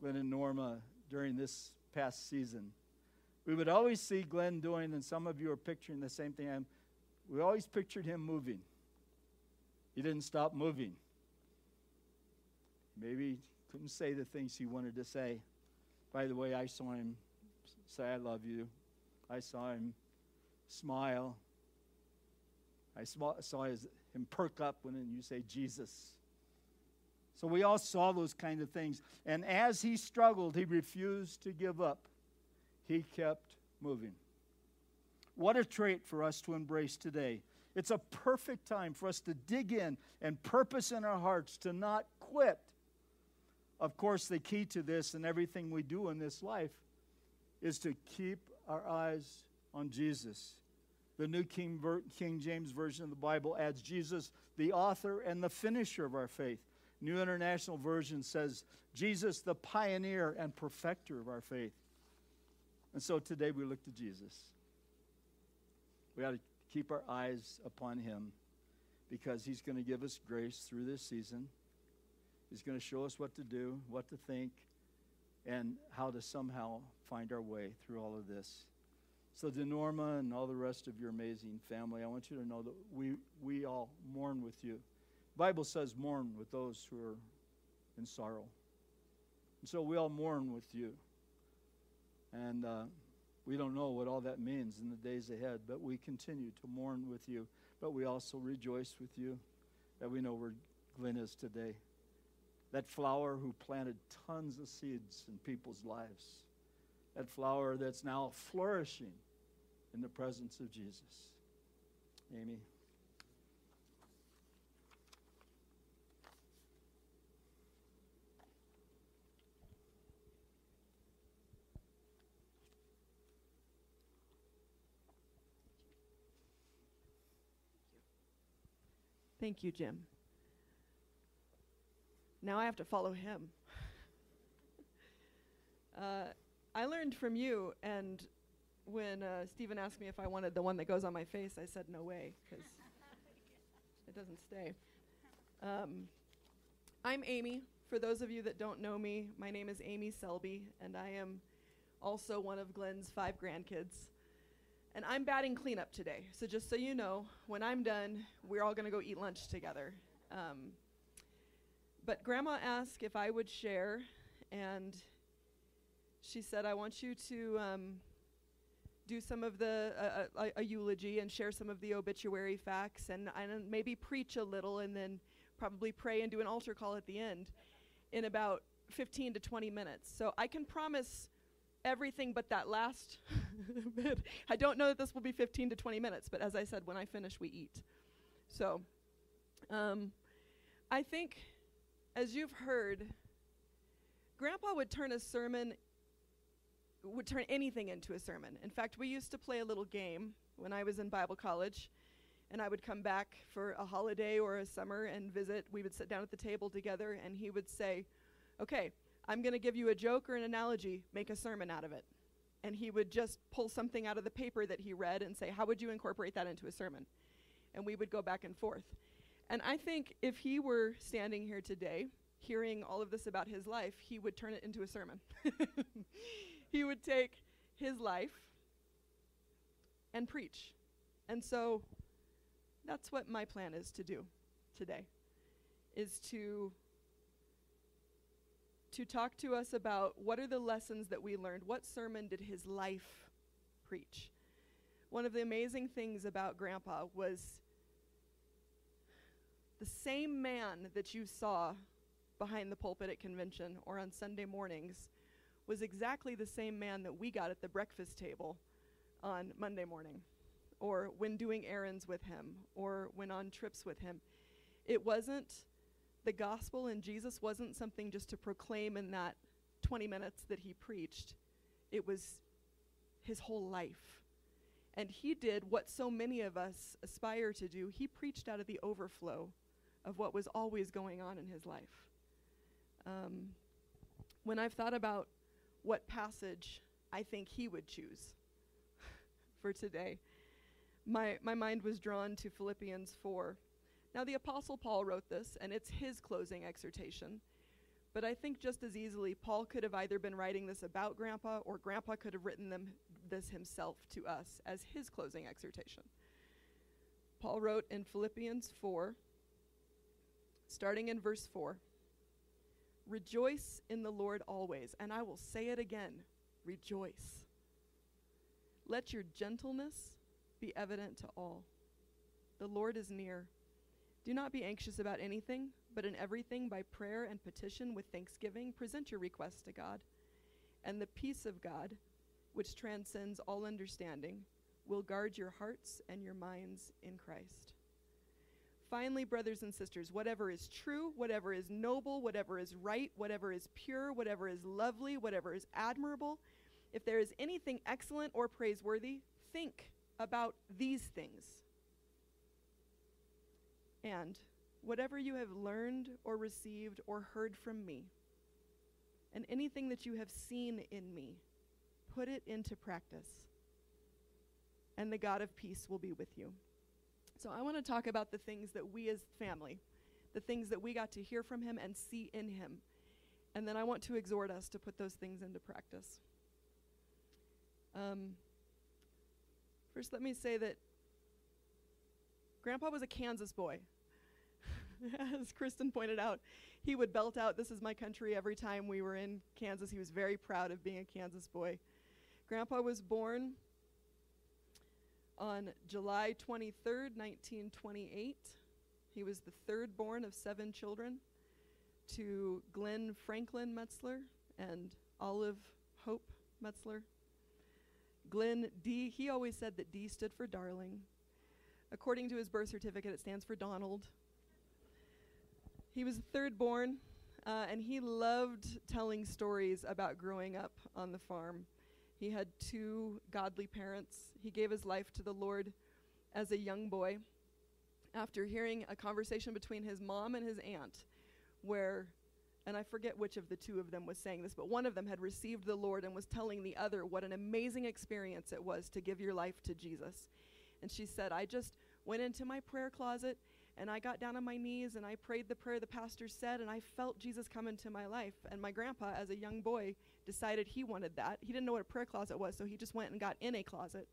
Glenn and Norma during this past season, we would always see Glenn doing, and some of you are picturing the same thing. We always pictured him moving. He didn't stop moving. Maybe couldn't say the things he wanted to say. By the way, I saw him say, I love you. I saw him smile. I saw his, him perk up when you say Jesus. So we all saw those kind of things. And as he struggled, he refused to give up. He kept moving. What a trait for us to embrace today. It's a perfect time for us to dig in and purpose in our hearts to not quit. Of course, the key to this and everything we do in this life is to keep our eyes on Jesus. The New King, King James Version of the Bible adds Jesus, the author and the finisher of our faith. New International Version says, Jesus, the pioneer and perfecter of our faith. And so today we look to Jesus. We ought to keep our eyes upon him because he's going to give us grace through this season. He's going to show us what to do, what to think, and how to somehow find our way through all of this. So, to Norma and all the rest of your amazing family, I want you to know that we, we all mourn with you. The Bible says mourn with those who are in sorrow. And so we all mourn with you. And uh, we don't know what all that means in the days ahead, but we continue to mourn with you. But we also rejoice with you that we know where Glenn is today. That flower who planted tons of seeds in people's lives. That flower that's now flourishing in the presence of Jesus. Amy. Thank you, Jim. Now I have to follow him. *laughs* uh, I learned from you, and when uh, Stephen asked me if I wanted the one that goes on my face, I said no way, because it doesn't stay. Um, I'm Amy. For those of you that don't know me, my name is Amy Selby, and I am also one of Glenn's five grandkids. And I'm batting cleanup today. So just so you know, when I'm done, we're all going to go eat lunch together. Um, but Grandma asked if I would share, and she said, I want you to um, do some of the, uh, a, a, eulogy and share some of the obituary facts, and, and maybe preach a little, and then probably pray and do an altar call at the end in about 15 to 20 minutes. So I can promise everything but that last *laughs* bit. I don't know that this will be 15 to 20 minutes, but as I said, when I finish, we eat. So, um, I think, as you've heard, Grandpa would turn a sermon, would turn anything into a sermon. In fact, we used to play a little game when I was in Bible college, and I would come back for a holiday or a summer and visit. We would sit down at the table together, and he would say, Okay, I'm going to give you a joke or an analogy, make a sermon out of it. And he would just pull something out of the paper that he read and say, How would you incorporate that into a sermon? And we would go back and forth. And I think if he were standing here today, hearing all of this about his life, he would turn it into a sermon. *laughs* he would take his life and preach. And so that's what my plan is to do today is to to talk to us about what are the lessons that we learned. What sermon did his life preach? One of the amazing things about Grandpa was the same man that you saw behind the pulpit at convention or on Sunday mornings was exactly the same man that we got at the breakfast table on Monday morning. or when doing errands with him or when on trips with him. It wasn't the gospel and Jesus wasn't something just to proclaim in that 20 minutes that he preached. It was his whole life. And he did what so many of us aspire to do. He preached out of the overflow of what was always going on in his life. Um, when I've thought about what passage I think he would choose *laughs* for today, my, my mind was drawn to Philippians 4. Now, the Apostle Paul wrote this, and it's his closing exhortation. But I think just as easily, Paul could have either been writing this about Grandpa, or Grandpa could have written them this himself to us as his closing exhortation. Paul wrote in Philippians 4, starting in verse 4 Rejoice in the Lord always. And I will say it again rejoice. Let your gentleness be evident to all. The Lord is near. Do not be anxious about anything, but in everything by prayer and petition with thanksgiving present your requests to God. And the peace of God, which transcends all understanding, will guard your hearts and your minds in Christ. Finally, brothers and sisters, whatever is true, whatever is noble, whatever is right, whatever is pure, whatever is lovely, whatever is admirable, if there is anything excellent or praiseworthy, think about these things. And whatever you have learned or received or heard from me, and anything that you have seen in me, put it into practice. And the God of peace will be with you. So I want to talk about the things that we as family, the things that we got to hear from him and see in him. And then I want to exhort us to put those things into practice. Um, first, let me say that Grandpa was a Kansas boy. *laughs* As Kristen pointed out, he would belt out, This is my country, every time we were in Kansas. He was very proud of being a Kansas boy. Grandpa was born on July 23rd, 1928. He was the third born of seven children to Glenn Franklin Metzler and Olive Hope Metzler. Glenn D, he always said that D stood for darling. According to his birth certificate, it stands for Donald. He was the third born, uh, and he loved telling stories about growing up on the farm. He had two godly parents. He gave his life to the Lord as a young boy after hearing a conversation between his mom and his aunt, where, and I forget which of the two of them was saying this, but one of them had received the Lord and was telling the other what an amazing experience it was to give your life to Jesus. And she said, I just went into my prayer closet and I got down on my knees and I prayed the prayer the pastor said, and I felt Jesus come into my life. And my grandpa, as a young boy, decided he wanted that. He didn't know what a prayer closet was, so he just went and got in a closet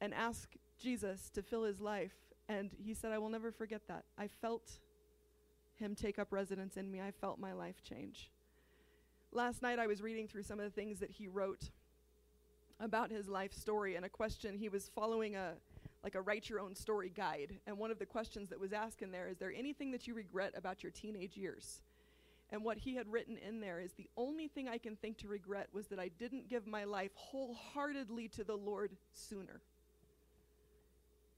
and asked Jesus to fill his life. And he said, I will never forget that. I felt him take up residence in me, I felt my life change. Last night, I was reading through some of the things that he wrote about his life story, and a question he was following a like a write your own story guide. And one of the questions that was asked in there is there anything that you regret about your teenage years? And what he had written in there is the only thing I can think to regret was that I didn't give my life wholeheartedly to the Lord sooner.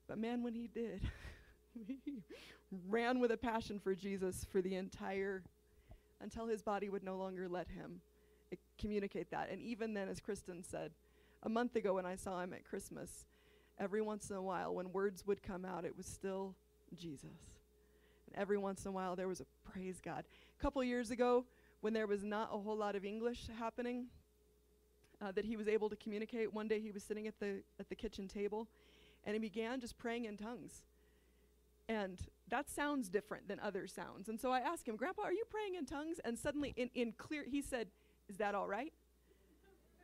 But man, when he did, *laughs* he ran with a passion for Jesus for the entire, until his body would no longer let him uh, communicate that. And even then, as Kristen said, a month ago when I saw him at Christmas, every once in a while, when words would come out, it was still Jesus. And every once in a while, there was a praise God. A couple years ago, when there was not a whole lot of English happening, uh, that he was able to communicate. One day, he was sitting at the at the kitchen table, and he began just praying in tongues. And that sounds different than other sounds. And so I asked him, Grandpa, are you praying in tongues? And suddenly, in, in clear, he said, Is that all right?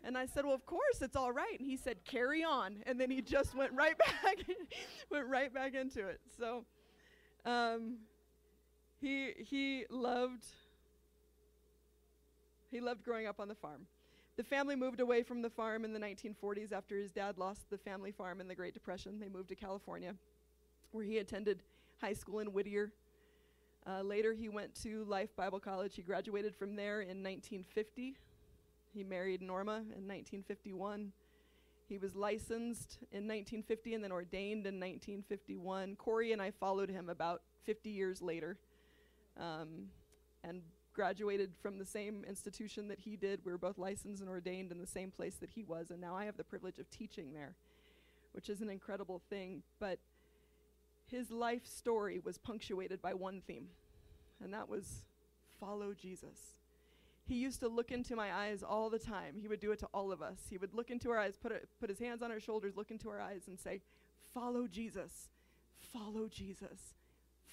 And I said, "Well, of course it's all right." And he said, "Carry on." And then he just went right *laughs* back, went right back into it. So, um, he he loved he loved growing up on the farm. The family moved away from the farm in the 1940s after his dad lost the family farm in the Great Depression. They moved to California, where he attended high school in Whittier. Uh, later, he went to Life Bible College. He graduated from there in 1950 he married Norma in 1951, He was licensed in 1950 and then ordained in 1951. Corey and I followed him about 50 years later um, and graduated from the same institution that he did. We were both licensed and ordained in the same place that he was, and now I have the privilege of teaching there, which is an incredible thing. But his life story was punctuated by one theme, and that was follow Jesus. He used to look into my eyes all the time. He would do it to all of us. He would look into our eyes, put, a, put his hands on our shoulders, look into our eyes, and say, Follow Jesus, follow Jesus,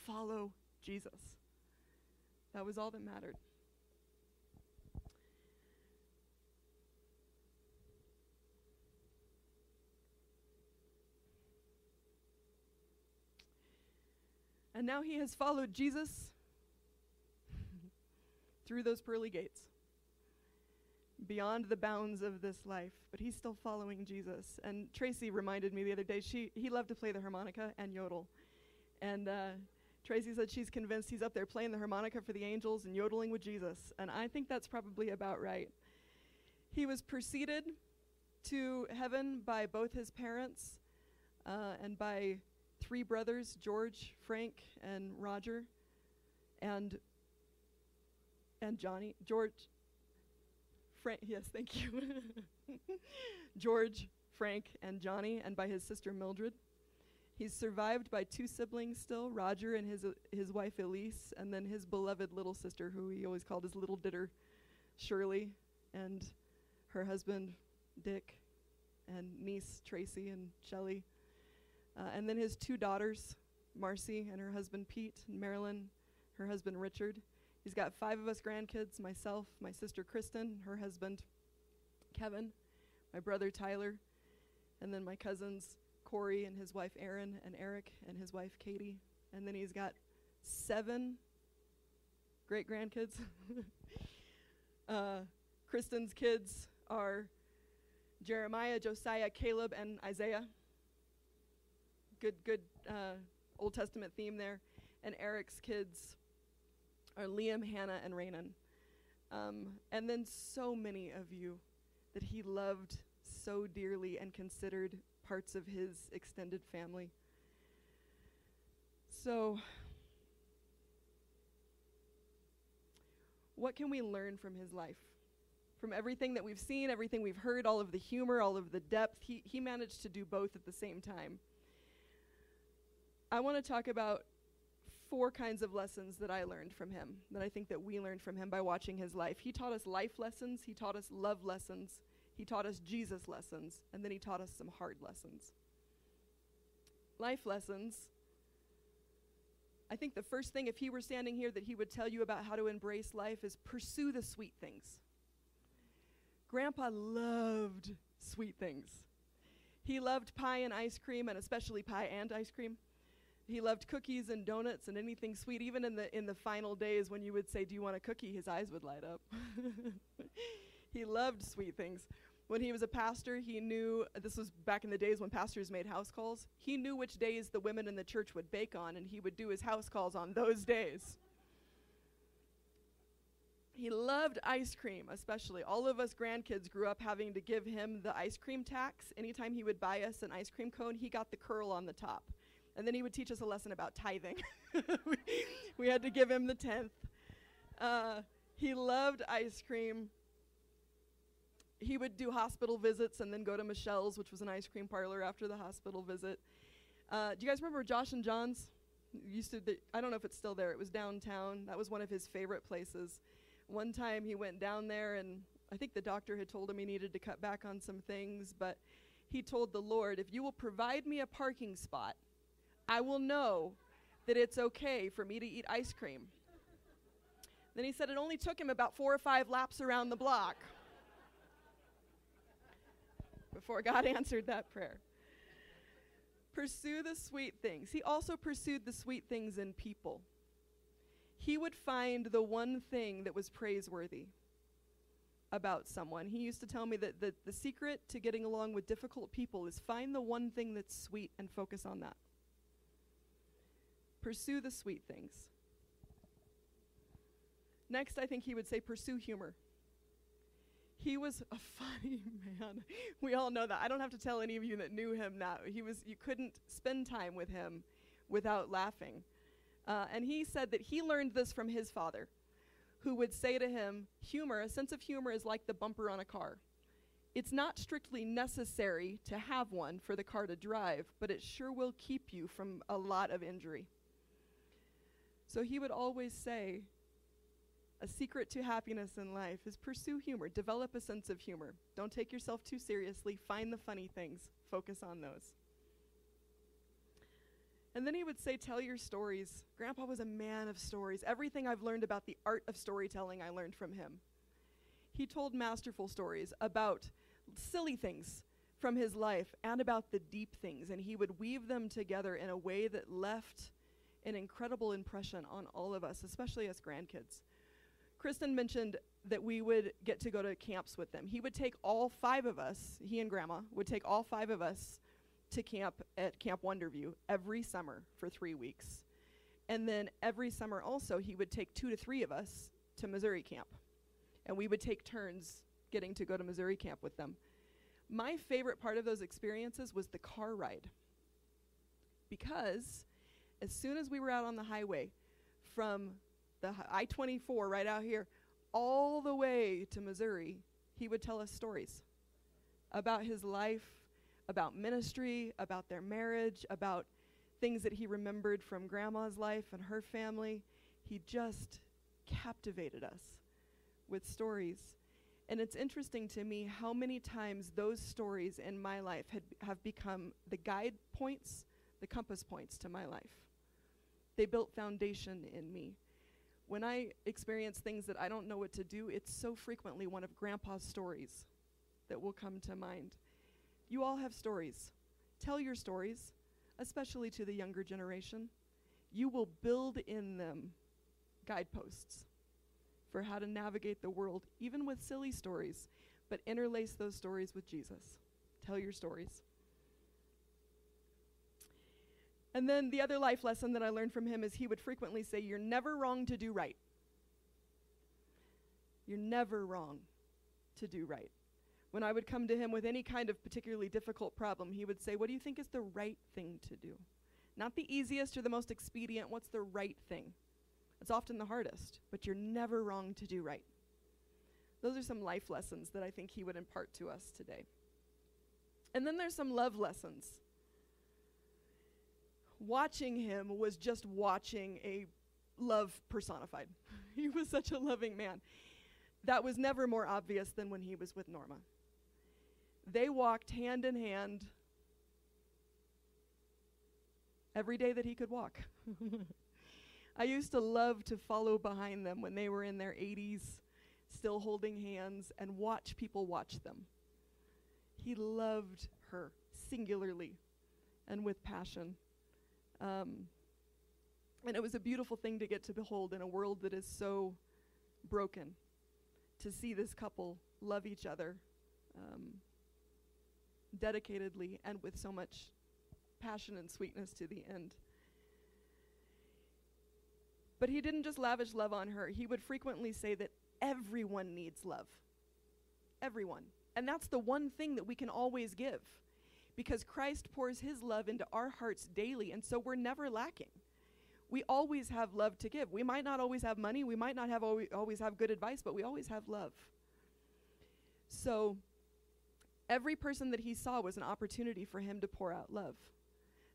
follow Jesus. That was all that mattered. And now he has followed Jesus through those pearly gates, beyond the bounds of this life, but he's still following Jesus. And Tracy reminded me the other day, she, he loved to play the harmonica and yodel. And uh, Tracy said she's convinced he's up there playing the harmonica for the angels and yodeling with Jesus. And I think that's probably about right. He was preceded to heaven by both his parents uh, and by three brothers George, Frank, and Roger. And and Johnny, George, Frank, yes, thank you. *laughs* George, Frank, and Johnny, and by his sister Mildred. He's survived by two siblings still, Roger and his, uh, his wife Elise, and then his beloved little sister, who he always called his little ditter, Shirley, and her husband, Dick, and niece, Tracy, and Shelley. Uh, and then his two daughters, Marcy and her husband, Pete, and Marilyn, her husband, Richard. He's got five of us grandkids myself, my sister Kristen, her husband Kevin, my brother Tyler, and then my cousins Corey and his wife Erin, and Eric and his wife Katie. And then he's got seven great grandkids. *laughs* uh, Kristen's kids are Jeremiah, Josiah, Caleb, and Isaiah. Good, good uh, Old Testament theme there. And Eric's kids are Liam, Hannah, and Raynon. Um, and then so many of you that he loved so dearly and considered parts of his extended family. So, what can we learn from his life? From everything that we've seen, everything we've heard, all of the humor, all of the depth, he, he managed to do both at the same time. I want to talk about four kinds of lessons that I learned from him, that I think that we learned from him by watching his life. He taught us life lessons, he taught us love lessons, he taught us Jesus lessons, and then he taught us some hard lessons. Life lessons. I think the first thing, if he were standing here, that he would tell you about how to embrace life is pursue the sweet things. Grandpa loved sweet things. He loved pie and ice cream, and especially pie and ice cream. He loved cookies and donuts and anything sweet. Even in the in the final days when you would say, "Do you want a cookie?" his eyes would light up. *laughs* he loved sweet things. When he was a pastor, he knew this was back in the days when pastors made house calls. He knew which days the women in the church would bake on, and he would do his house calls on those days. He loved ice cream, especially. All of us grandkids grew up having to give him the ice cream tax. Anytime he would buy us an ice cream cone, he got the curl on the top. And then he would teach us a lesson about tithing. *laughs* we, had to give him the tenth. Uh, he loved ice cream. He would do hospital visits and then go to Michelle's, which was an ice cream parlor after the hospital visit. Uh, do you guys remember Josh and John's? Used to, th- I don't know if it's still there. It was downtown. That was one of his favorite places. One time he went down there, and I think the doctor had told him he needed to cut back on some things, but he told the Lord, If you will provide me a parking spot, I will know that it's okay for me to eat ice cream. Then he said it only took him about four or five laps around the block before God *laughs* answered that prayer. Pursue the sweet things. He also pursued the sweet things in people. He would find the one thing that was praiseworthy about someone. He used to tell me that the, the secret to getting along with difficult people is find the one thing that's sweet and focus on that. Pursue the sweet things. Next, I think he would say, pursue humor. he was a *laughs* funny man. We all know that. I don't have to tell any of you that knew him that he was. You couldn't spend time with him without laughing. Uh, and he said that he learned this from his father, who would say to him, "Humor, a sense of humor, is like the bumper on a car. It's not strictly necessary to have one for the car to drive, but it sure will keep you from a lot of injury." So he would always say, a secret to happiness in life is pursue humor. Develop a sense of humor. Don't take yourself too seriously. Find the funny things. Focus on those. And then he would say, Tell your stories. Grandpa was a man of stories. Everything I've learned about the art of storytelling, I learned from him. He told masterful stories about silly things from his life and about the deep things, and he would weave them together in a way that left an incredible impression on all of us, especially as grandkids. Kristen mentioned that we would get to go to camps with them. He would take all five of us, he and grandma would take all five of us to camp at Camp Wonderview every summer for three weeks. And then every summer also, he would take two to three of us to Missouri camp. And we would take turns getting to go to Missouri camp with them. My favorite part of those experiences was the car ride. Because as soon as we were out on the highway from the I 24 right out here all the way to Missouri, he would tell us stories about his life, about ministry, about their marriage, about things that he remembered from grandma's life and her family. He just captivated us with stories. And it's interesting to me how many times those stories in my life had, have become the guide points, the compass points to my life. They built foundation in me. When I experience things that I don't know what to do, it's so frequently one of Grandpa's stories that will come to mind. You all have stories. Tell your stories, especially to the younger generation. You will build in them guideposts for how to navigate the world, even with silly stories, but interlace those stories with Jesus. Tell your stories. And then the other life lesson that I learned from him is he would frequently say, You're never wrong to do right. You're never wrong to do right. When I would come to him with any kind of particularly difficult problem, he would say, What do you think is the right thing to do? Not the easiest or the most expedient, what's the right thing? It's often the hardest, but you're never wrong to do right. Those are some life lessons that I think he would impart to us today. And then there's some love lessons. Watching him was just watching a love personified. *laughs* he was such a loving man. That was never more obvious than when he was with Norma. They walked hand in hand every day that he could walk. *laughs* I used to love to follow behind them when they were in their 80s, still holding hands, and watch people watch them. He loved her singularly and with passion. Um, and it was a beautiful thing to get to behold in a world that is so broken, to see this couple love each other um, dedicatedly and with so much passion and sweetness to the end. But he didn't just lavish love on her, he would frequently say that everyone needs love. Everyone. And that's the one thing that we can always give because Christ pours his love into our hearts daily, and so we're never lacking. We always have love to give. We might not always have money, we might not have always, always have good advice, but we always have love. So every person that he saw was an opportunity for him to pour out love.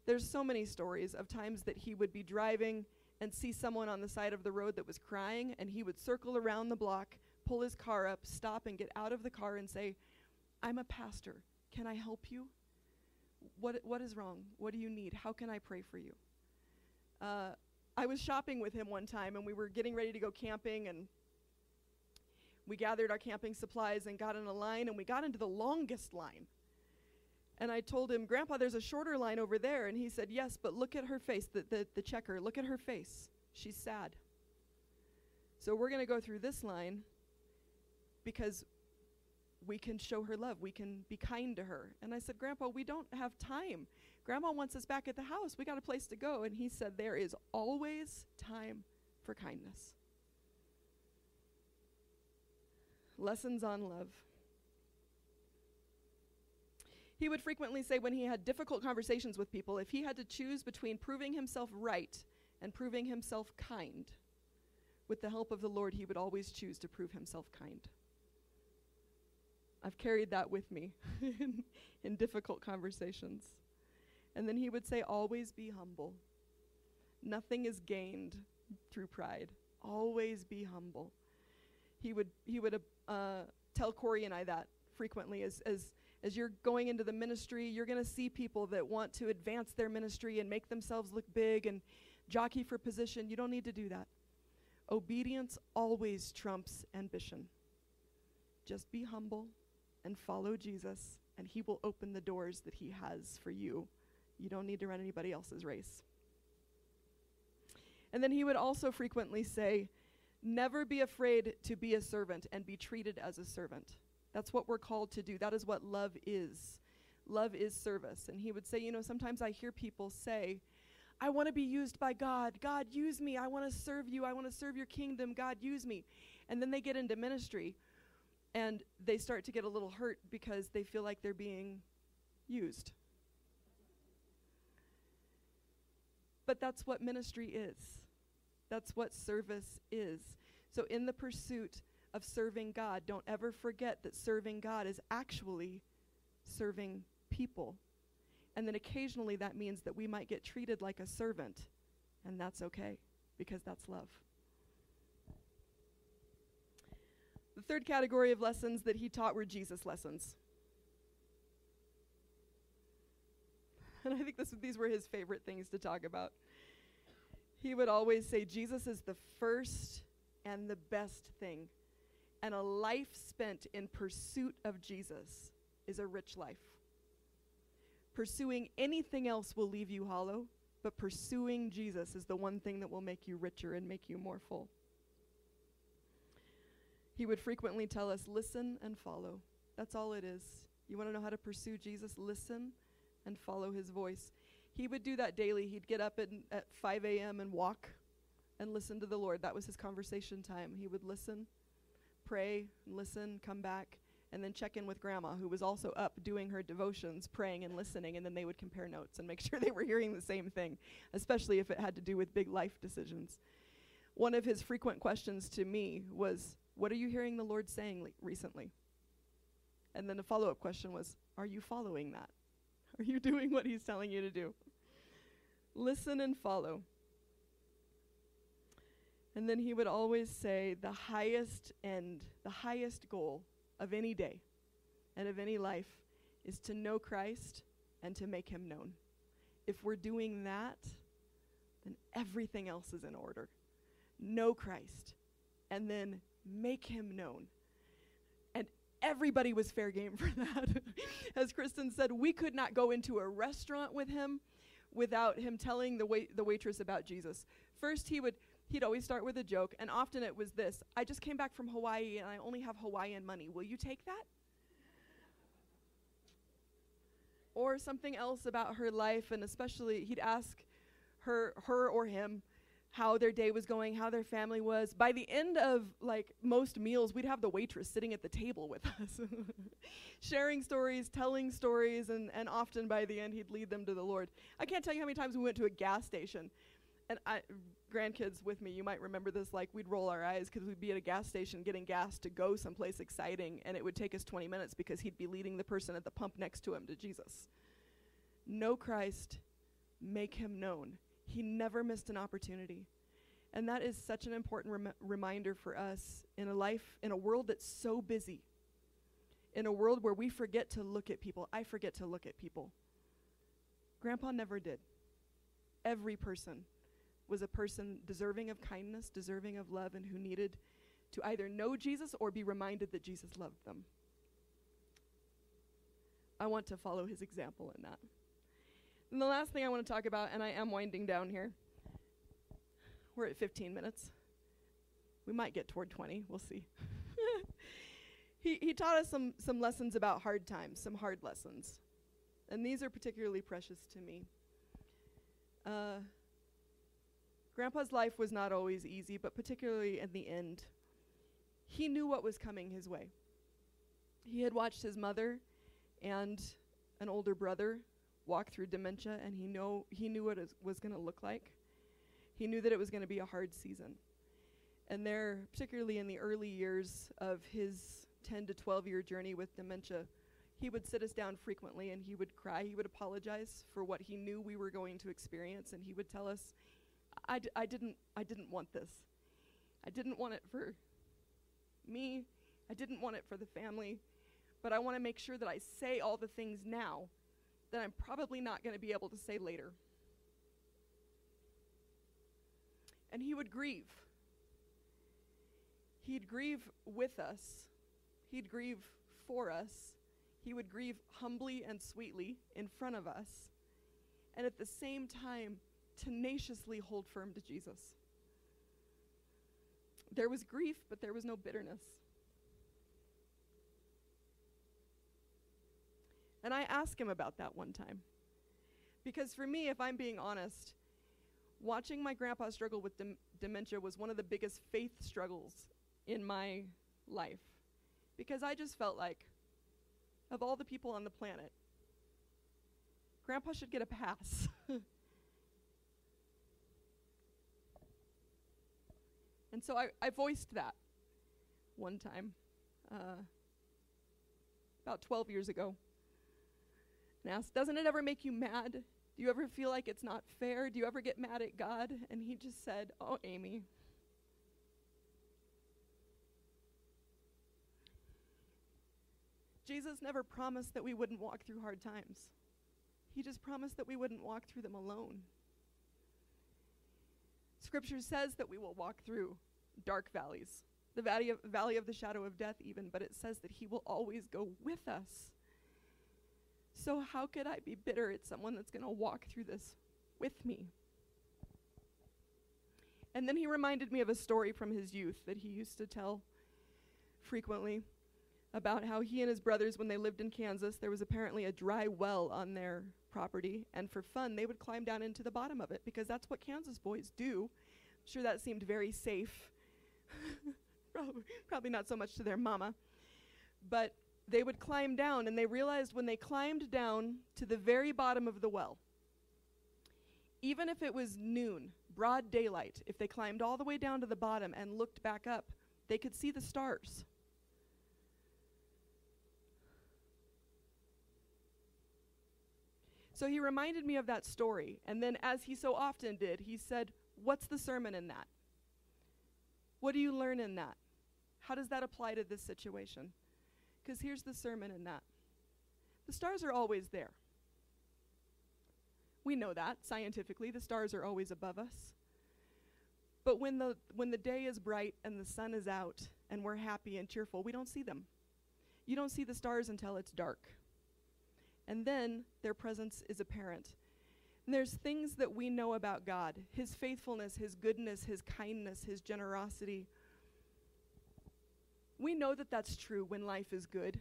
There's so many stories of times that he would be driving and see someone on the side of the road that was crying, and he would circle around the block, pull his car up, stop, and get out of the car and say, I'm a pastor. Can I help you? What, what is wrong? What do you need? How can I pray for you? Uh, I was shopping with him one time, and we were getting ready to go camping, and we gathered our camping supplies and got in a line, and we got into the longest line. And I told him, Grandpa, there's a shorter line over there. And he said, Yes, but look at her face, the, the, the checker. Look at her face. She's sad. So we're going to go through this line because we can show her love. We can be kind to her. And I said, Grandpa, we don't have time. Grandma wants us back at the house. We got a place to go. And he said, There is always time for kindness. Lessons on love. He would frequently say when he had difficult conversations with people, if he had to choose between proving himself right and proving himself kind, with the help of the Lord, he would always choose to prove himself kind. I've carried that with me *laughs* in, in difficult conversations. And then he would say, always be humble. Nothing is gained through pride. Always be humble. He would, he would uh, uh, tell Corey and I that frequently as, as, as you're going into the ministry, you're going to see people that want to advance their ministry and make themselves look big and jockey for position. You don't need to do that. Obedience always trumps ambition. Just be humble and follow Jesus, and He will open the doors that He has for you. You don't need to run anybody else's race. And then He would also frequently say, Never be afraid to be a servant and be treated as a servant. That's what we're called to do. That is what love is. Love is service. And he would say, You know, sometimes I hear people say, I want to be used by God. God, use me. I want to serve you. I want to serve your kingdom. God, use me. And then they get into ministry and they start to get a little hurt because they feel like they're being used. But that's what ministry is. That's what service is. So, in the pursuit of serving God, don't ever forget that serving God is actually serving people. And then occasionally that means that we might get treated like a servant, and that's okay because that's love. The third category of lessons that he taught were Jesus lessons. And I think this, these were his favorite things to talk about. He would always say, Jesus is the first and the best thing. And a life spent in pursuit of Jesus is a rich life. Pursuing anything else will leave you hollow, but pursuing Jesus is the one thing that will make you richer and make you more full. He would frequently tell us, listen and follow. That's all it is. You want to know how to pursue Jesus? Listen and follow his voice. He would do that daily. He'd get up at, at 5 a.m. and walk and listen to the Lord. That was his conversation time. He would listen, pray, listen, come back, and then check in with grandma, who was also up doing her devotions, praying and listening, and then they would compare notes and make *laughs* sure they were hearing the same thing, especially if it had to do with big life decisions. One of his frequent questions to me was, What are you hearing the Lord saying recently? And then the follow up question was, Are you following that? *laughs* Are you doing what he's telling you to do? Listen and follow. And then he would always say, The highest end, the highest goal of any day and of any life is to know Christ and to make him known. If we're doing that, then everything else is in order. Know Christ and then make him known. And everybody was fair game for *laughs* that. As Kristen said, we could not go into a restaurant with him without him telling the wait- the waitress about Jesus. First he would he'd always start with a joke, and often it was this I just came back from Hawaii and I only have Hawaiian money. Will you take that? Or something else about her life, and especially he'd ask her, her or him how their day was going, how their family was. By the end of like most meals, we'd have the waitress sitting at the table with us, *laughs* sharing stories, telling stories, and, and often by the end, he'd lead them to the Lord. I can't tell you how many times we went to a gas station, and I, grandkids with me, you might remember this. Like we'd roll our eyes because we'd be at a gas station getting gas to go someplace exciting, and it would take us 20 minutes because he'd be leading the person at the pump next to him to Jesus. Know Christ, make him known. He never missed an opportunity. And that is such an important rem- reminder for us in a life, in a world that's so busy, in a world where we forget to look at people. I forget to look at people. Grandpa never did. Every person was a person deserving of kindness, deserving of love, and who needed to either know Jesus or be reminded that Jesus loved them. I want to follow his example in that. And the last thing I want to talk about, and I am winding down here, we're at 15 minutes. We might get toward 20, we'll see. *laughs* he, he taught us some, some lessons about hard times, some hard lessons. And these are particularly precious to me. Uh, Grandpa's life was not always easy, but particularly in the end, he knew what was coming his way. He had watched his mother and an older brother walk through dementia, and he know he knew what it was going to look like. He knew that it was going to be a hard season, and there, particularly in the early years of his 10 to 12 year journey with dementia, he would sit us down frequently and he would cry. He would apologize for what he knew we were going to experience, and he would tell us, I, didn't, I didn't want this. I didn't want it for me. I didn't want it for the family. But I want to make sure that I say all the things now that I'm probably not going to be able to say later. And he would grieve. He'd grieve with us, he'd grieve for us, he would grieve humbly and sweetly in front of us, and at the same time, tenaciously hold firm to Jesus. There was grief, but there was no bitterness. And I asked him about that one time. Because for me, if I'm being honest, watching my grandpa struggle with dem- dementia was one of the biggest faith struggles in my life. Because I just felt like, of all the people on the planet, grandpa should get a pass. *laughs* and so I, I voiced that one time, uh, about 12 years ago and asked, Doesn't it ever make you mad? Do you ever feel like it's not fair? Do you ever get mad at God? And he just said, Oh, Amy. Jesus never promised that we wouldn't walk through hard times. He just promised that we wouldn't walk through them alone. Scripture says that we will walk through dark valleys, the valley of, valley of the shadow of death, even, but it says that He will always go with us. So, how could I be bitter at someone that's going to walk through this with me? And then he reminded me of a story from his youth that he used to tell frequently about how he and his brothers, when they lived in Kansas, there was apparently a dry well on their property, and for fun, they would climb down into the bottom of it because that's what Kansas boys do. I'm sure that seemed very safe. *laughs* probably, probably not so much to their mama. But they would climb down, and they realized when they climbed down to the very bottom of the well, even if it was noon, broad daylight, if they climbed all the way down to the bottom and looked back up, they could see the stars. So he reminded me of that story, and then, as he so often did, he said, What's the sermon in that? What do you learn in that? How does that apply to this situation? Because here's the sermon in that the stars are always there. We know that scientifically, the stars are always above us. But when the, when the day is bright and the sun is out and we're happy and cheerful, we don't see them. You don't see the stars until it's dark. And then their presence is apparent. And there's things that we know about God His faithfulness, His goodness, His kindness, His generosity. We know that that's true when life is good,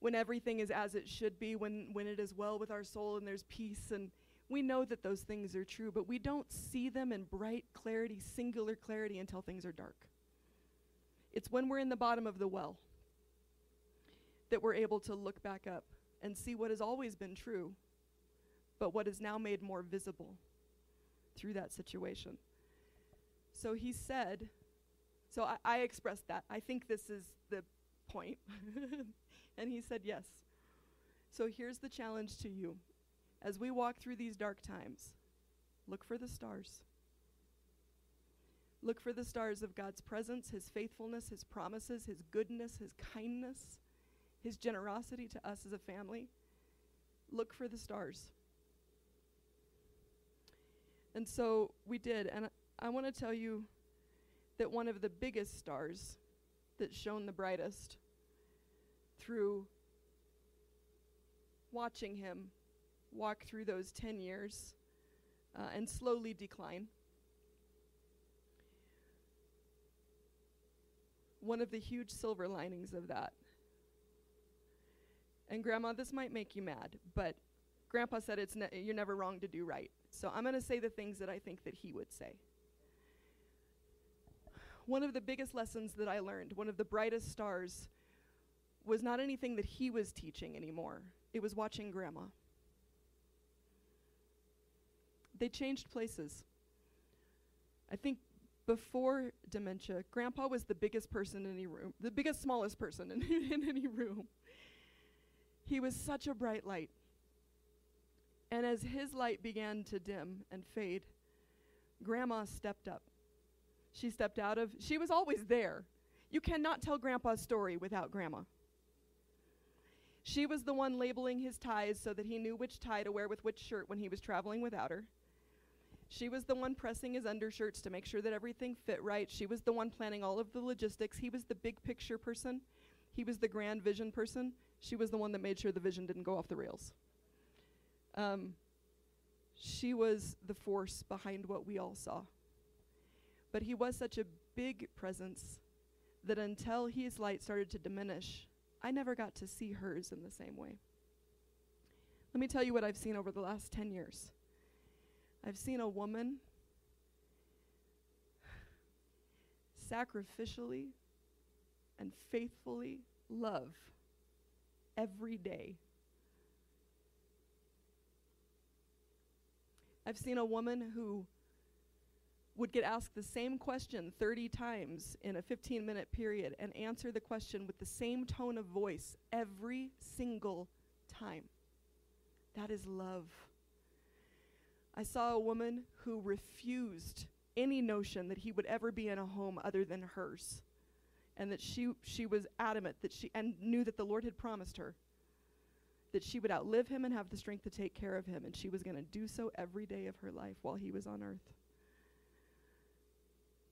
when everything is as it should be, when, when it is well with our soul and there's peace. And we know that those things are true, but we don't see them in bright clarity, singular clarity, until things are dark. It's when we're in the bottom of the well that we're able to look back up and see what has always been true, but what is now made more visible through that situation. So he said, so I, I expressed that. I think this is the point. *laughs* and he said, yes. So here's the challenge to you. As we walk through these dark times, look for the stars. Look for the stars of God's presence, His faithfulness, His promises, His goodness, His kindness, His generosity to us as a family. Look for the stars. And so we did. And I, I want to tell you that one of the biggest stars that shone the brightest through watching him walk through those 10 years uh, and slowly decline. One of the huge silver linings of that. And Grandma, this might make you mad, but Grandpa said it's ne- you're never wrong to do right. So I'm going to say the things that I think that he would say one of the biggest lessons that I learned, one of the brightest stars, was not anything that he was teaching anymore, it was watching grandma. They changed places. I think before dementia, grandpa was the biggest person in any room, the biggest, smallest person in, *laughs* in any room. He was such a bright light. And as his light began to dim and fade, grandma stepped up. She stepped out of, she was always there. You cannot tell grandpa's story without grandma. She was the one labeling his ties so that he knew which tie to wear with which shirt when he was traveling without her. She was the one pressing his undershirts to make sure that everything fit right. She was the one planning all of the logistics. He was the big picture person. He was the grand vision person. She was the one that made sure the vision didn't go off the rails. Um, she was the force behind what we all saw. But he was such a big presence that until his light started to diminish, I never got to see hers in the same way. Let me tell you what I've seen over the last 10 years. I've seen a woman sacrificially and faithfully love every day. I've seen a woman who would get asked the same question 30 times in a 15 minute period and answer the question with the same tone of voice every single time. That is love. I saw a woman who refused any notion that he would ever be in a home other than hers. And that she, she was adamant that she, and knew that the Lord had promised her that she would outlive him and have the strength to take care of him. And she was going to do so every day of her life while he was on earth.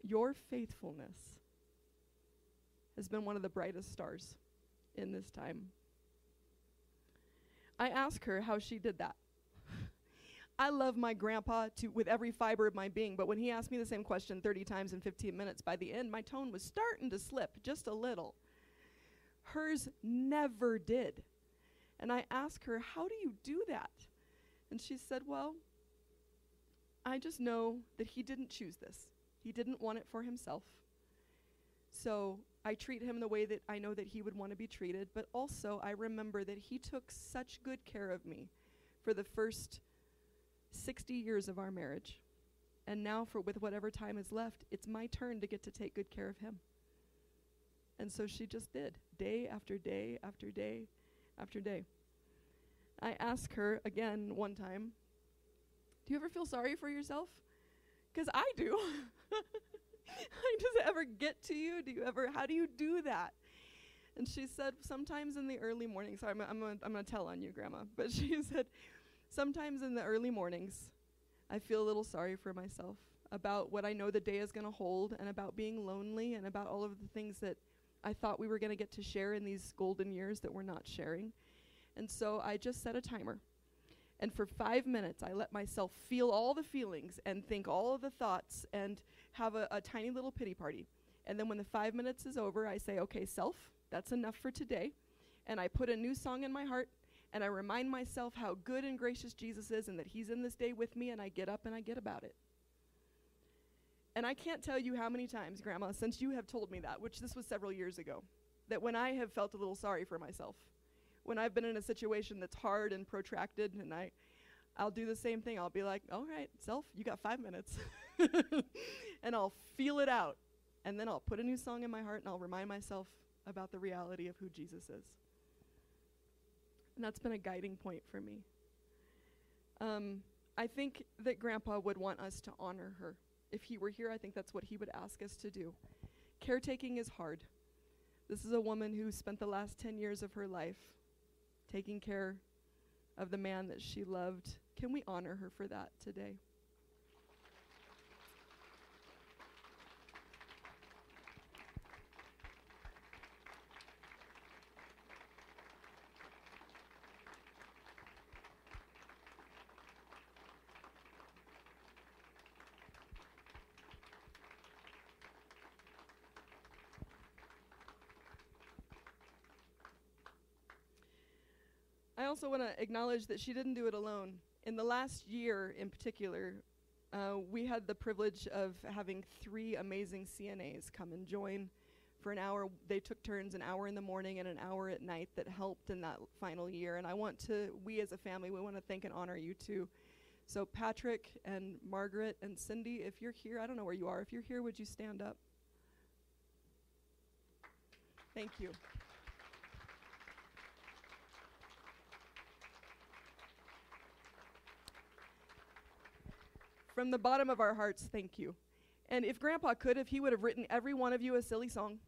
Your faithfulness has been one of the brightest stars in this time. I ask her how she did that. *laughs* I love my grandpa to with every fiber of my being, but when he asked me the same question 30 times in 15 minutes, by the end my tone was starting to slip just a little. Hers never did. And I asked her, "How do you do that?" And she said, "Well, I just know that he didn't choose this. He didn't want it for himself. So I treat him the way that I know that he would want to be treated, but also I remember that he took such good care of me for the first 60 years of our marriage. And now, for with whatever time is left, it's my turn to get to take good care of him. And so she just did, day after day after day after day. I asked her again one time, Do you ever feel sorry for yourself? Because I do. *laughs* *laughs* Does it ever get to you? Do you ever, how do you do that? And she said, sometimes in the early mornings, sorry, I'm, I'm, I'm going to tell on you, Grandma, *laughs* but she said, sometimes in the early mornings, I feel a little sorry for myself about what I know the day is going to hold and about being lonely and about all of the things that I thought we were going to get to share in these golden years that we're not sharing. And so I just set a timer. And for five minutes, I let myself feel all the feelings and think all of the thoughts and have a, a tiny little pity party. And then when the five minutes is over, I say, okay, self, that's enough for today. And I put a new song in my heart and I remind myself how good and gracious Jesus is and that He's in this day with me, and I get up and I get about it. And I can't tell you how many times, Grandma, since you have told me that, which this was several years ago, that when I have felt a little sorry for myself, when I've been in a situation that's hard and protracted, and I, I'll do the same thing. I'll be like, all right, self, you got five minutes. *laughs* *laughs* and I'll feel it out. And then I'll put a new song in my heart and I'll remind myself about the reality of who Jesus is. And that's been a guiding point for me. Um, I think that Grandpa would want us to honor her. If he were here, I think that's what he would ask us to do. Caretaking is hard. This is a woman who spent the last 10 years of her life taking care of the man that she loved. Can we honor her for that today? Also want to acknowledge that she didn't do it alone. In the last year, in particular, uh, we had the privilege of having three amazing CNAs come and join for an hour. They took turns, an hour in the morning and an hour at night, that helped in that final year. And I want to, we as a family, we want to thank and honor you too. So, Patrick and Margaret and Cindy, if you're here, I don't know where you are. If you're here, would you stand up? Thank you. From the bottom of our hearts, thank you. And if Grandpa could have, he would have written every one of you a silly song.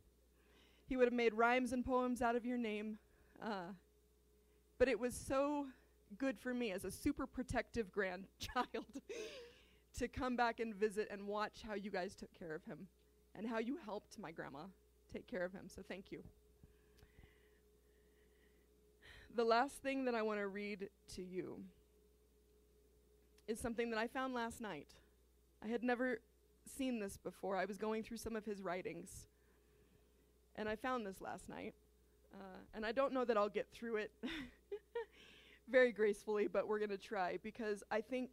He would have made rhymes and poems out of your name. Uh, but it was so good for me as a super protective grandchild *laughs* to come back and visit and watch how you guys took care of him and how you helped my grandma take care of him. So thank you. The last thing that I want to read to you is something that I found last night. I had never seen this before. I was going through some of his writings, and I found this last night. Uh, and I don't know that I'll get through it *laughs* very gracefully, but we're going to try because I think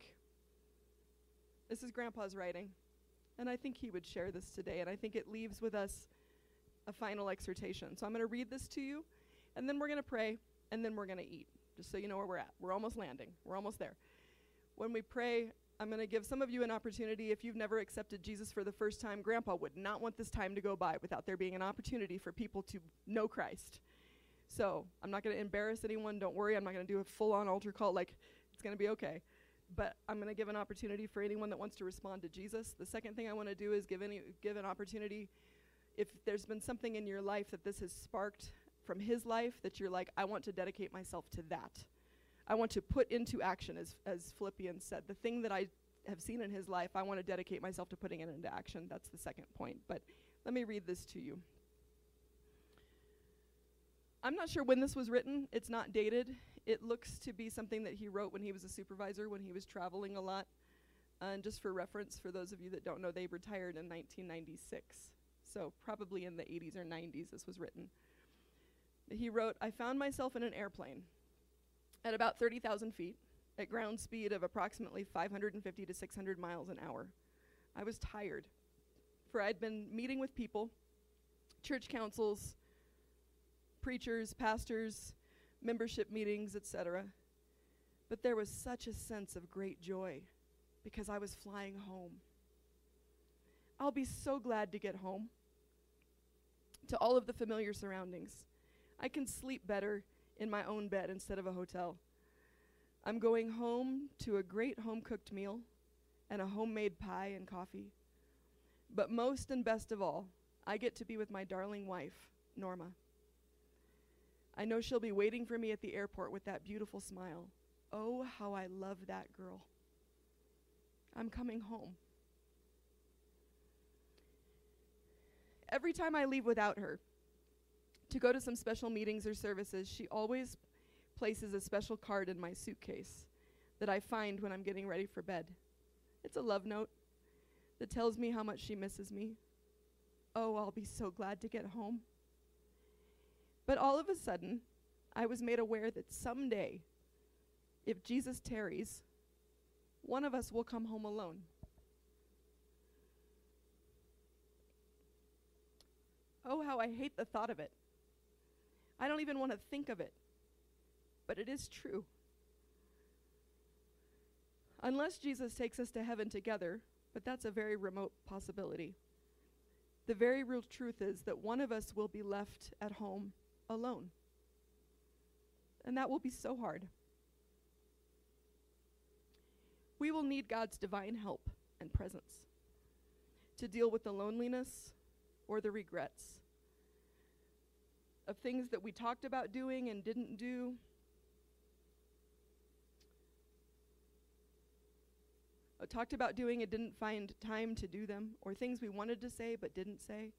this is Grandpa's writing, and I think he would share this today, and I think it leaves with us a final exhortation. So I'm going to read this to you, and then we're going to pray, and then we're going to eat, just so you know where we're at. We're almost landing, we're almost there. When we pray, I'm going to give some of you an opportunity. If you've never accepted Jesus for the first time, Grandpa would not want this time to go by without there being an opportunity for people to know Christ. So I'm not going to embarrass anyone. Don't worry. I'm not going to do a full on altar call. Like, it's going to be okay. But I'm going to give an opportunity for anyone that wants to respond to Jesus. The second thing I want to do is give, any, give an opportunity if there's been something in your life that this has sparked from his life that you're like, I want to dedicate myself to that. I want to put into action, as, as Philippians said. The thing that I have seen in his life, I want to dedicate myself to putting it into action. That's the second point. But let me read this to you. I'm not sure when this was written. It's not dated. It looks to be something that he wrote when he was a supervisor, when he was traveling a lot. and just for reference, for those of you that don't know, they retired in 1996. So probably in the 80s or 90s this was written. He wrote, I found myself in an airplane at about 30,000 feet at ground speed of approximately 550 to 600 miles an hour. I was tired, for I'd been meeting with people, church councils, preachers, pastors, membership meetings, etc. But there was such a sense of great joy because I was flying home. I'll be so glad to get home to all of the familiar surroundings. I can sleep better in my own bed instead of a hotel. I'm going home to a great home cooked meal and a homemade pie and coffee. But most and best of all, I get to be with my darling wife, Norma. I know she'll be waiting for me at the airport with that beautiful smile. Oh, how I love that girl. I'm coming home. Every time I leave without her to go to some special meetings or services, she always places a special card in my suitcase that I find when I'm getting ready for bed. It's a love note that tells me how much she misses me. Oh, I'll be so glad to get home. But all of a sudden, I was made aware that someday, if Jesus tarries, one of us will come home alone. Oh, how I hate the thought of it. I don't even want to think of it. But it is true. Unless Jesus takes us to heaven together, but that's a very remote possibility. The very real truth is that one of us will be left at home alone. And that will be so hard. We will need God's divine help and presence to deal with the loneliness or the regrets of things that we talked about doing and didn't do. Uh, talked about doing and didn't find time to do them, or things we wanted to say but didn't say,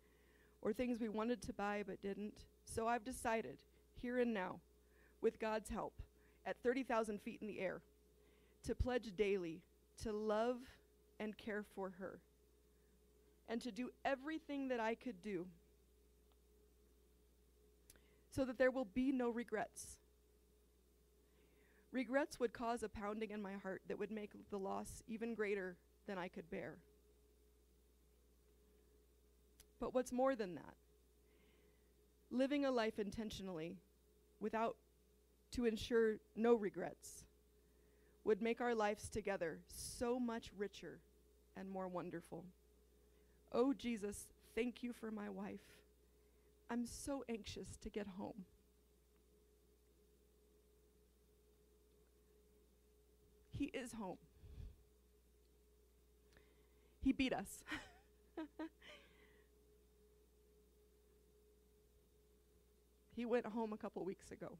or things we wanted to buy but didn't. So I've decided, here and now, with God's help, at 30,000 feet in the air, to pledge daily to love and care for her, and to do everything that I could do so that there will be no regrets. Regrets would cause a pounding in my heart that would make the loss even greater than I could bear. But what's more than that living a life intentionally without to ensure no regrets would make our lives together so much richer and more wonderful. Oh, Jesus, thank you for my wife. I'm so anxious to get home. He is home. He beat us. *laughs* he went home a couple weeks ago.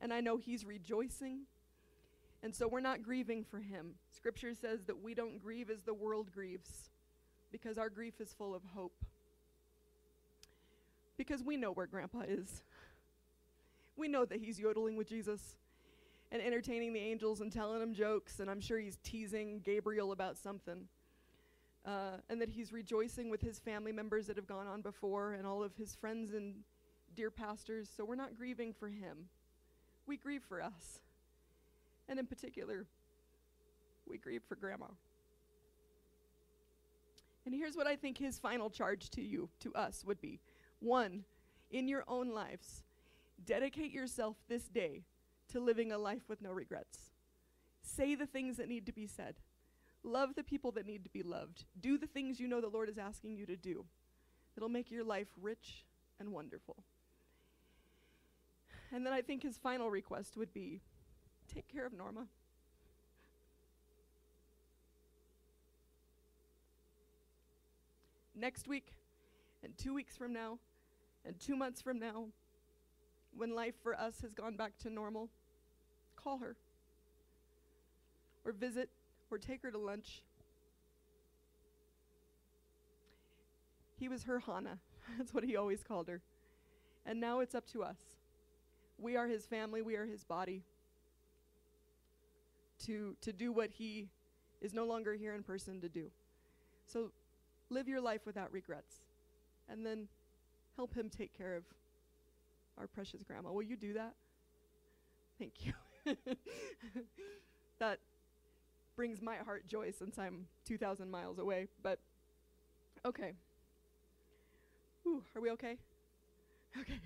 And I know he's rejoicing. And so we're not grieving for him. Scripture says that we don't grieve as the world grieves because our grief is full of hope. Because we know where Grandpa is. We know that he's yodeling with Jesus and entertaining the angels and telling them jokes, and I'm sure he's teasing Gabriel about something. Uh, and that he's rejoicing with his family members that have gone on before and all of his friends and dear pastors. So we're not grieving for him. We grieve for us. And in particular, we grieve for Grandma. And here's what I think his final charge to you, to us, would be one, in your own lives, dedicate yourself this day to living a life with no regrets. Say the things that need to be said. Love the people that need to be loved. Do the things you know the Lord is asking you to do. It'll make your life rich and wonderful. And then I think his final request would be take care of Norma. Next week, and two weeks from now, and two months from now, when life for us has gone back to normal, call her. Or visit, or take her to lunch. He was her Hannah. *laughs* That's what he always called her. And now it's up to us. We are his family, we are his body. To, to do what he is no longer here in person to do. So live your life without regrets. And then help him take care of our precious grandma. Will you do that? Thank you. *laughs* that brings my heart joy since I'm 2,000 miles away. But okay. Ooh, are we okay? *laughs* Okay.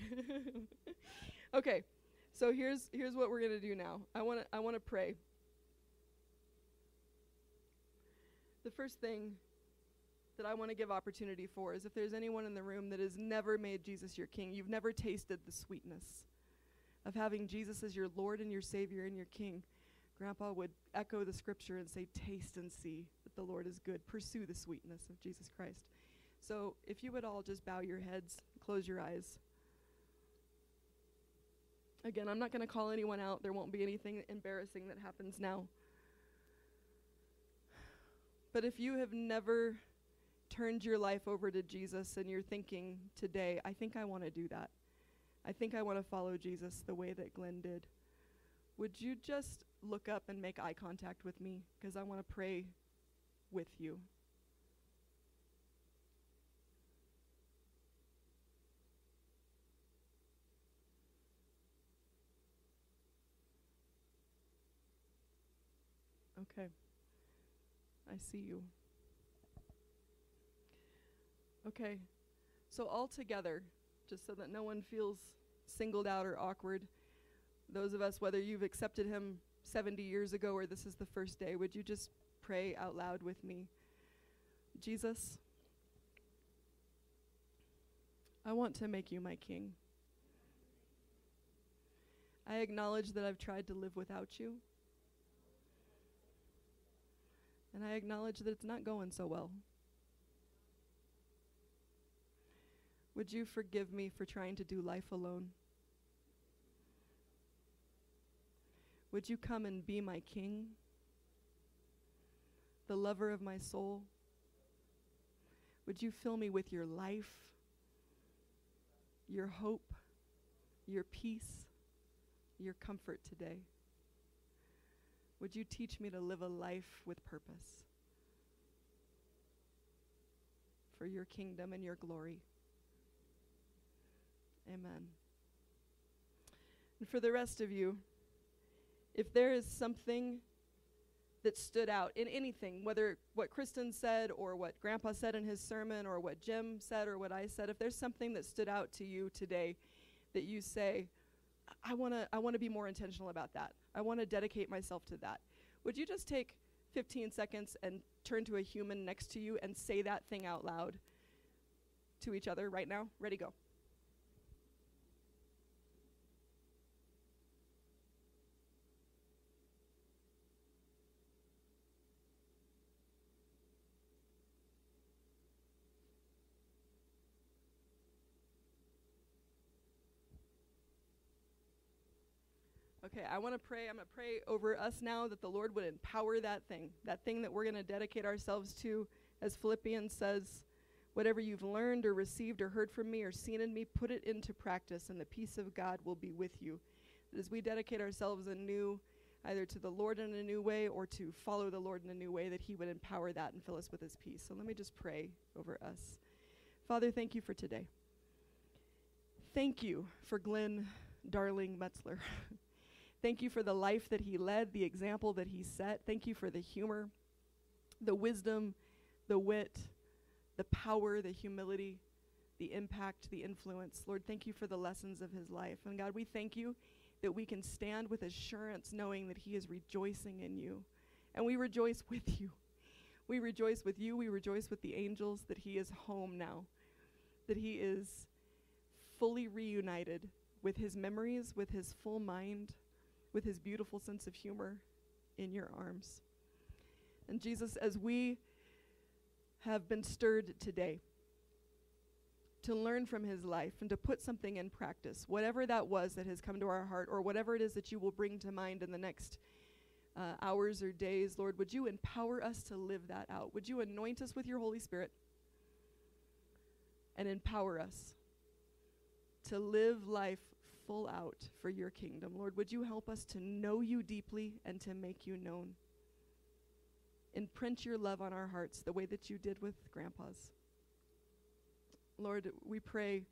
*laughs* okay. So here's here's what we're gonna do now. I wanna I wanna pray. The first thing that I want to give opportunity for is if there's anyone in the room that has never made Jesus your king, you've never tasted the sweetness of having Jesus as your Lord and your Savior and your King, Grandpa would echo the scripture and say, Taste and see that the Lord is good. Pursue the sweetness of Jesus Christ. So if you would all just bow your heads, close your eyes. Again, I'm not going to call anyone out. There won't be anything embarrassing that happens now. But if you have never turned your life over to Jesus and you're thinking today, I think I want to do that. I think I want to follow Jesus the way that Glenn did. Would you just look up and make eye contact with me? Because I want to pray with you. Okay. I see you. Okay. So, all together, just so that no one feels singled out or awkward, those of us, whether you've accepted Him 70 years ago or this is the first day, would you just pray out loud with me? Jesus, I want to make you my King. I acknowledge that I've tried to live without you. And I acknowledge that it's not going so well. Would you forgive me for trying to do life alone? Would you come and be my king, the lover of my soul? Would you fill me with your life, your hope, your peace, your comfort today? Would you teach me to live a life with purpose for your kingdom and your glory? Amen. And for the rest of you, if there is something that stood out in anything, whether what Kristen said or what Grandpa said in his sermon or what Jim said or what I said, if there's something that stood out to you today that you say, I want to I want to be more intentional about that. I want to dedicate myself to that. Would you just take 15 seconds and turn to a human next to you and say that thing out loud to each other right now? Ready go. Okay, I want to pray. I'm going to pray over us now that the Lord would empower that thing, that thing that we're going to dedicate ourselves to. As Philippians says, whatever you've learned or received or heard from me or seen in me, put it into practice, and the peace of God will be with you. As we dedicate ourselves anew, either to the Lord in a new way or to follow the Lord in a new way, that He would empower that and fill us with His peace. So let me just pray over us. Father, thank you for today. Thank you for Glenn Darling Metzler. *laughs* Thank you for the life that he led, the example that he set. Thank you for the humor, the wisdom, the wit, the power, the humility, the impact, the influence. Lord, thank you for the lessons of his life. And God, we thank you that we can stand with assurance knowing that he is rejoicing in you. And we rejoice *laughs* with you. We rejoice with you. We rejoice with the angels that he is home now, that he is fully reunited with his memories, with his full mind with his beautiful sense of humor in your arms. And Jesus, as we have been stirred today to learn from his life and to put something in practice, whatever that was that has come to our heart, or whatever it is that you will bring to mind in the next uh, hours or days, Lord, would you empower us to live that out? Would you anoint us with your Holy Spirit and empower us to live life full out for your kingdom. Lord, would you help us to know you deeply and to make you known? Imprint your love on our hearts the way that you did with grandpa's. Lord, we pray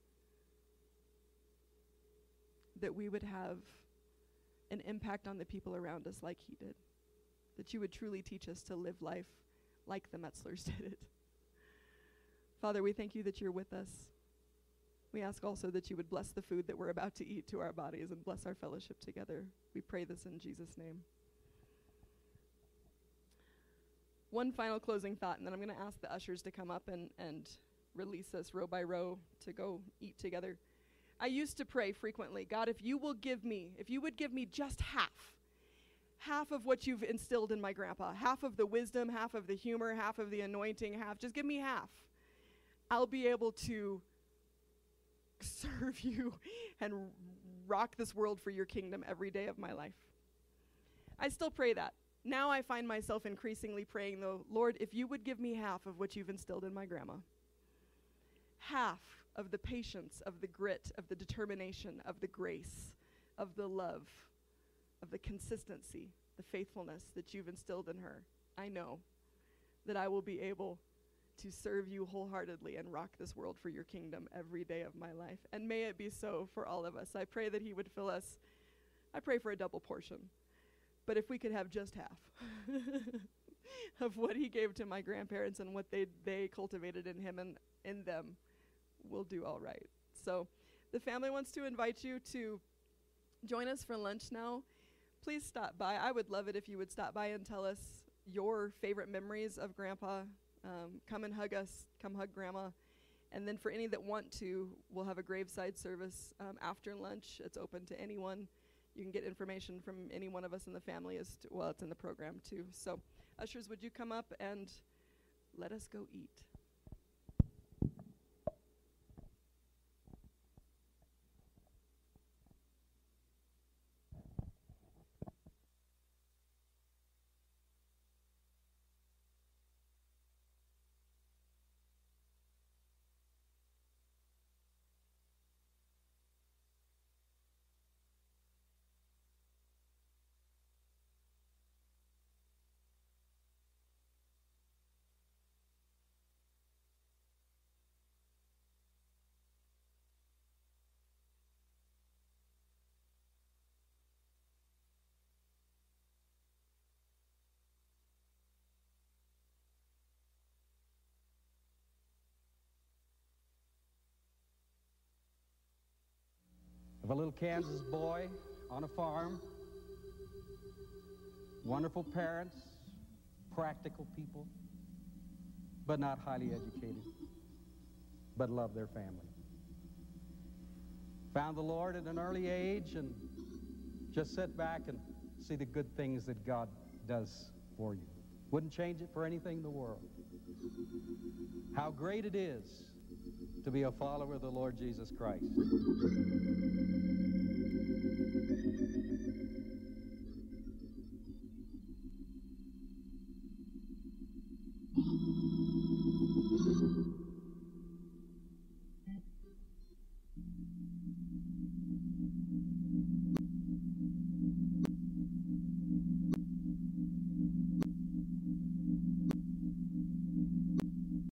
that we would have an impact on the people around us like he did. That you would truly teach us to live life like the Metzlers *laughs* did it. Father, we thank you that you're with us. We ask also that you would bless the food that we're about to eat to our bodies and bless our fellowship together. We pray this in Jesus' name. One final closing thought, and then I'm going to ask the ushers to come up and, and release us row by row to go eat together. I used to pray frequently God, if you will give me, if you would give me just half, half of what you've instilled in my grandpa, half of the wisdom, half of the humor, half of the anointing, half, just give me half. I'll be able to *laughs* serve you and rock this world for your kingdom every day of my life. I still pray that. Now I find myself increasingly praying, though, Lord, if you would give me half of what you've instilled in my grandma, half of the patience, of the grit, of the determination, of the grace, of the love, of the consistency, the faithfulness that you've instilled in her, I know that I will be able to serve you wholeheartedly and rock this world for your kingdom every day of my life. And may it be so for all of us. I pray that He would fill us. I pray for a double portion. But if we could have just half *laughs* of what He gave to my grandparents and what they, they cultivated in Him and in them, we'll do all right. So the family wants to invite you to join us for lunch now. Please stop by. I would love it if you would stop by and tell us your favorite memories of Grandpa um, come and hug us, come hug grandma. And then for any that want to, we'll have a graveside service um, after lunch. It's open to anyone. You can get information from any one of us in the family as to, well, it's in the program too. So, ushers, would you come up and let us go eat? A little Kansas boy on a farm. Wonderful parents, practical people, but not highly educated, but love their family. Found the Lord at an early age and just sit back and see the good things that God does for you. Wouldn't change it for anything in the world. How great it is to be a follower of the Lord Jesus Christ.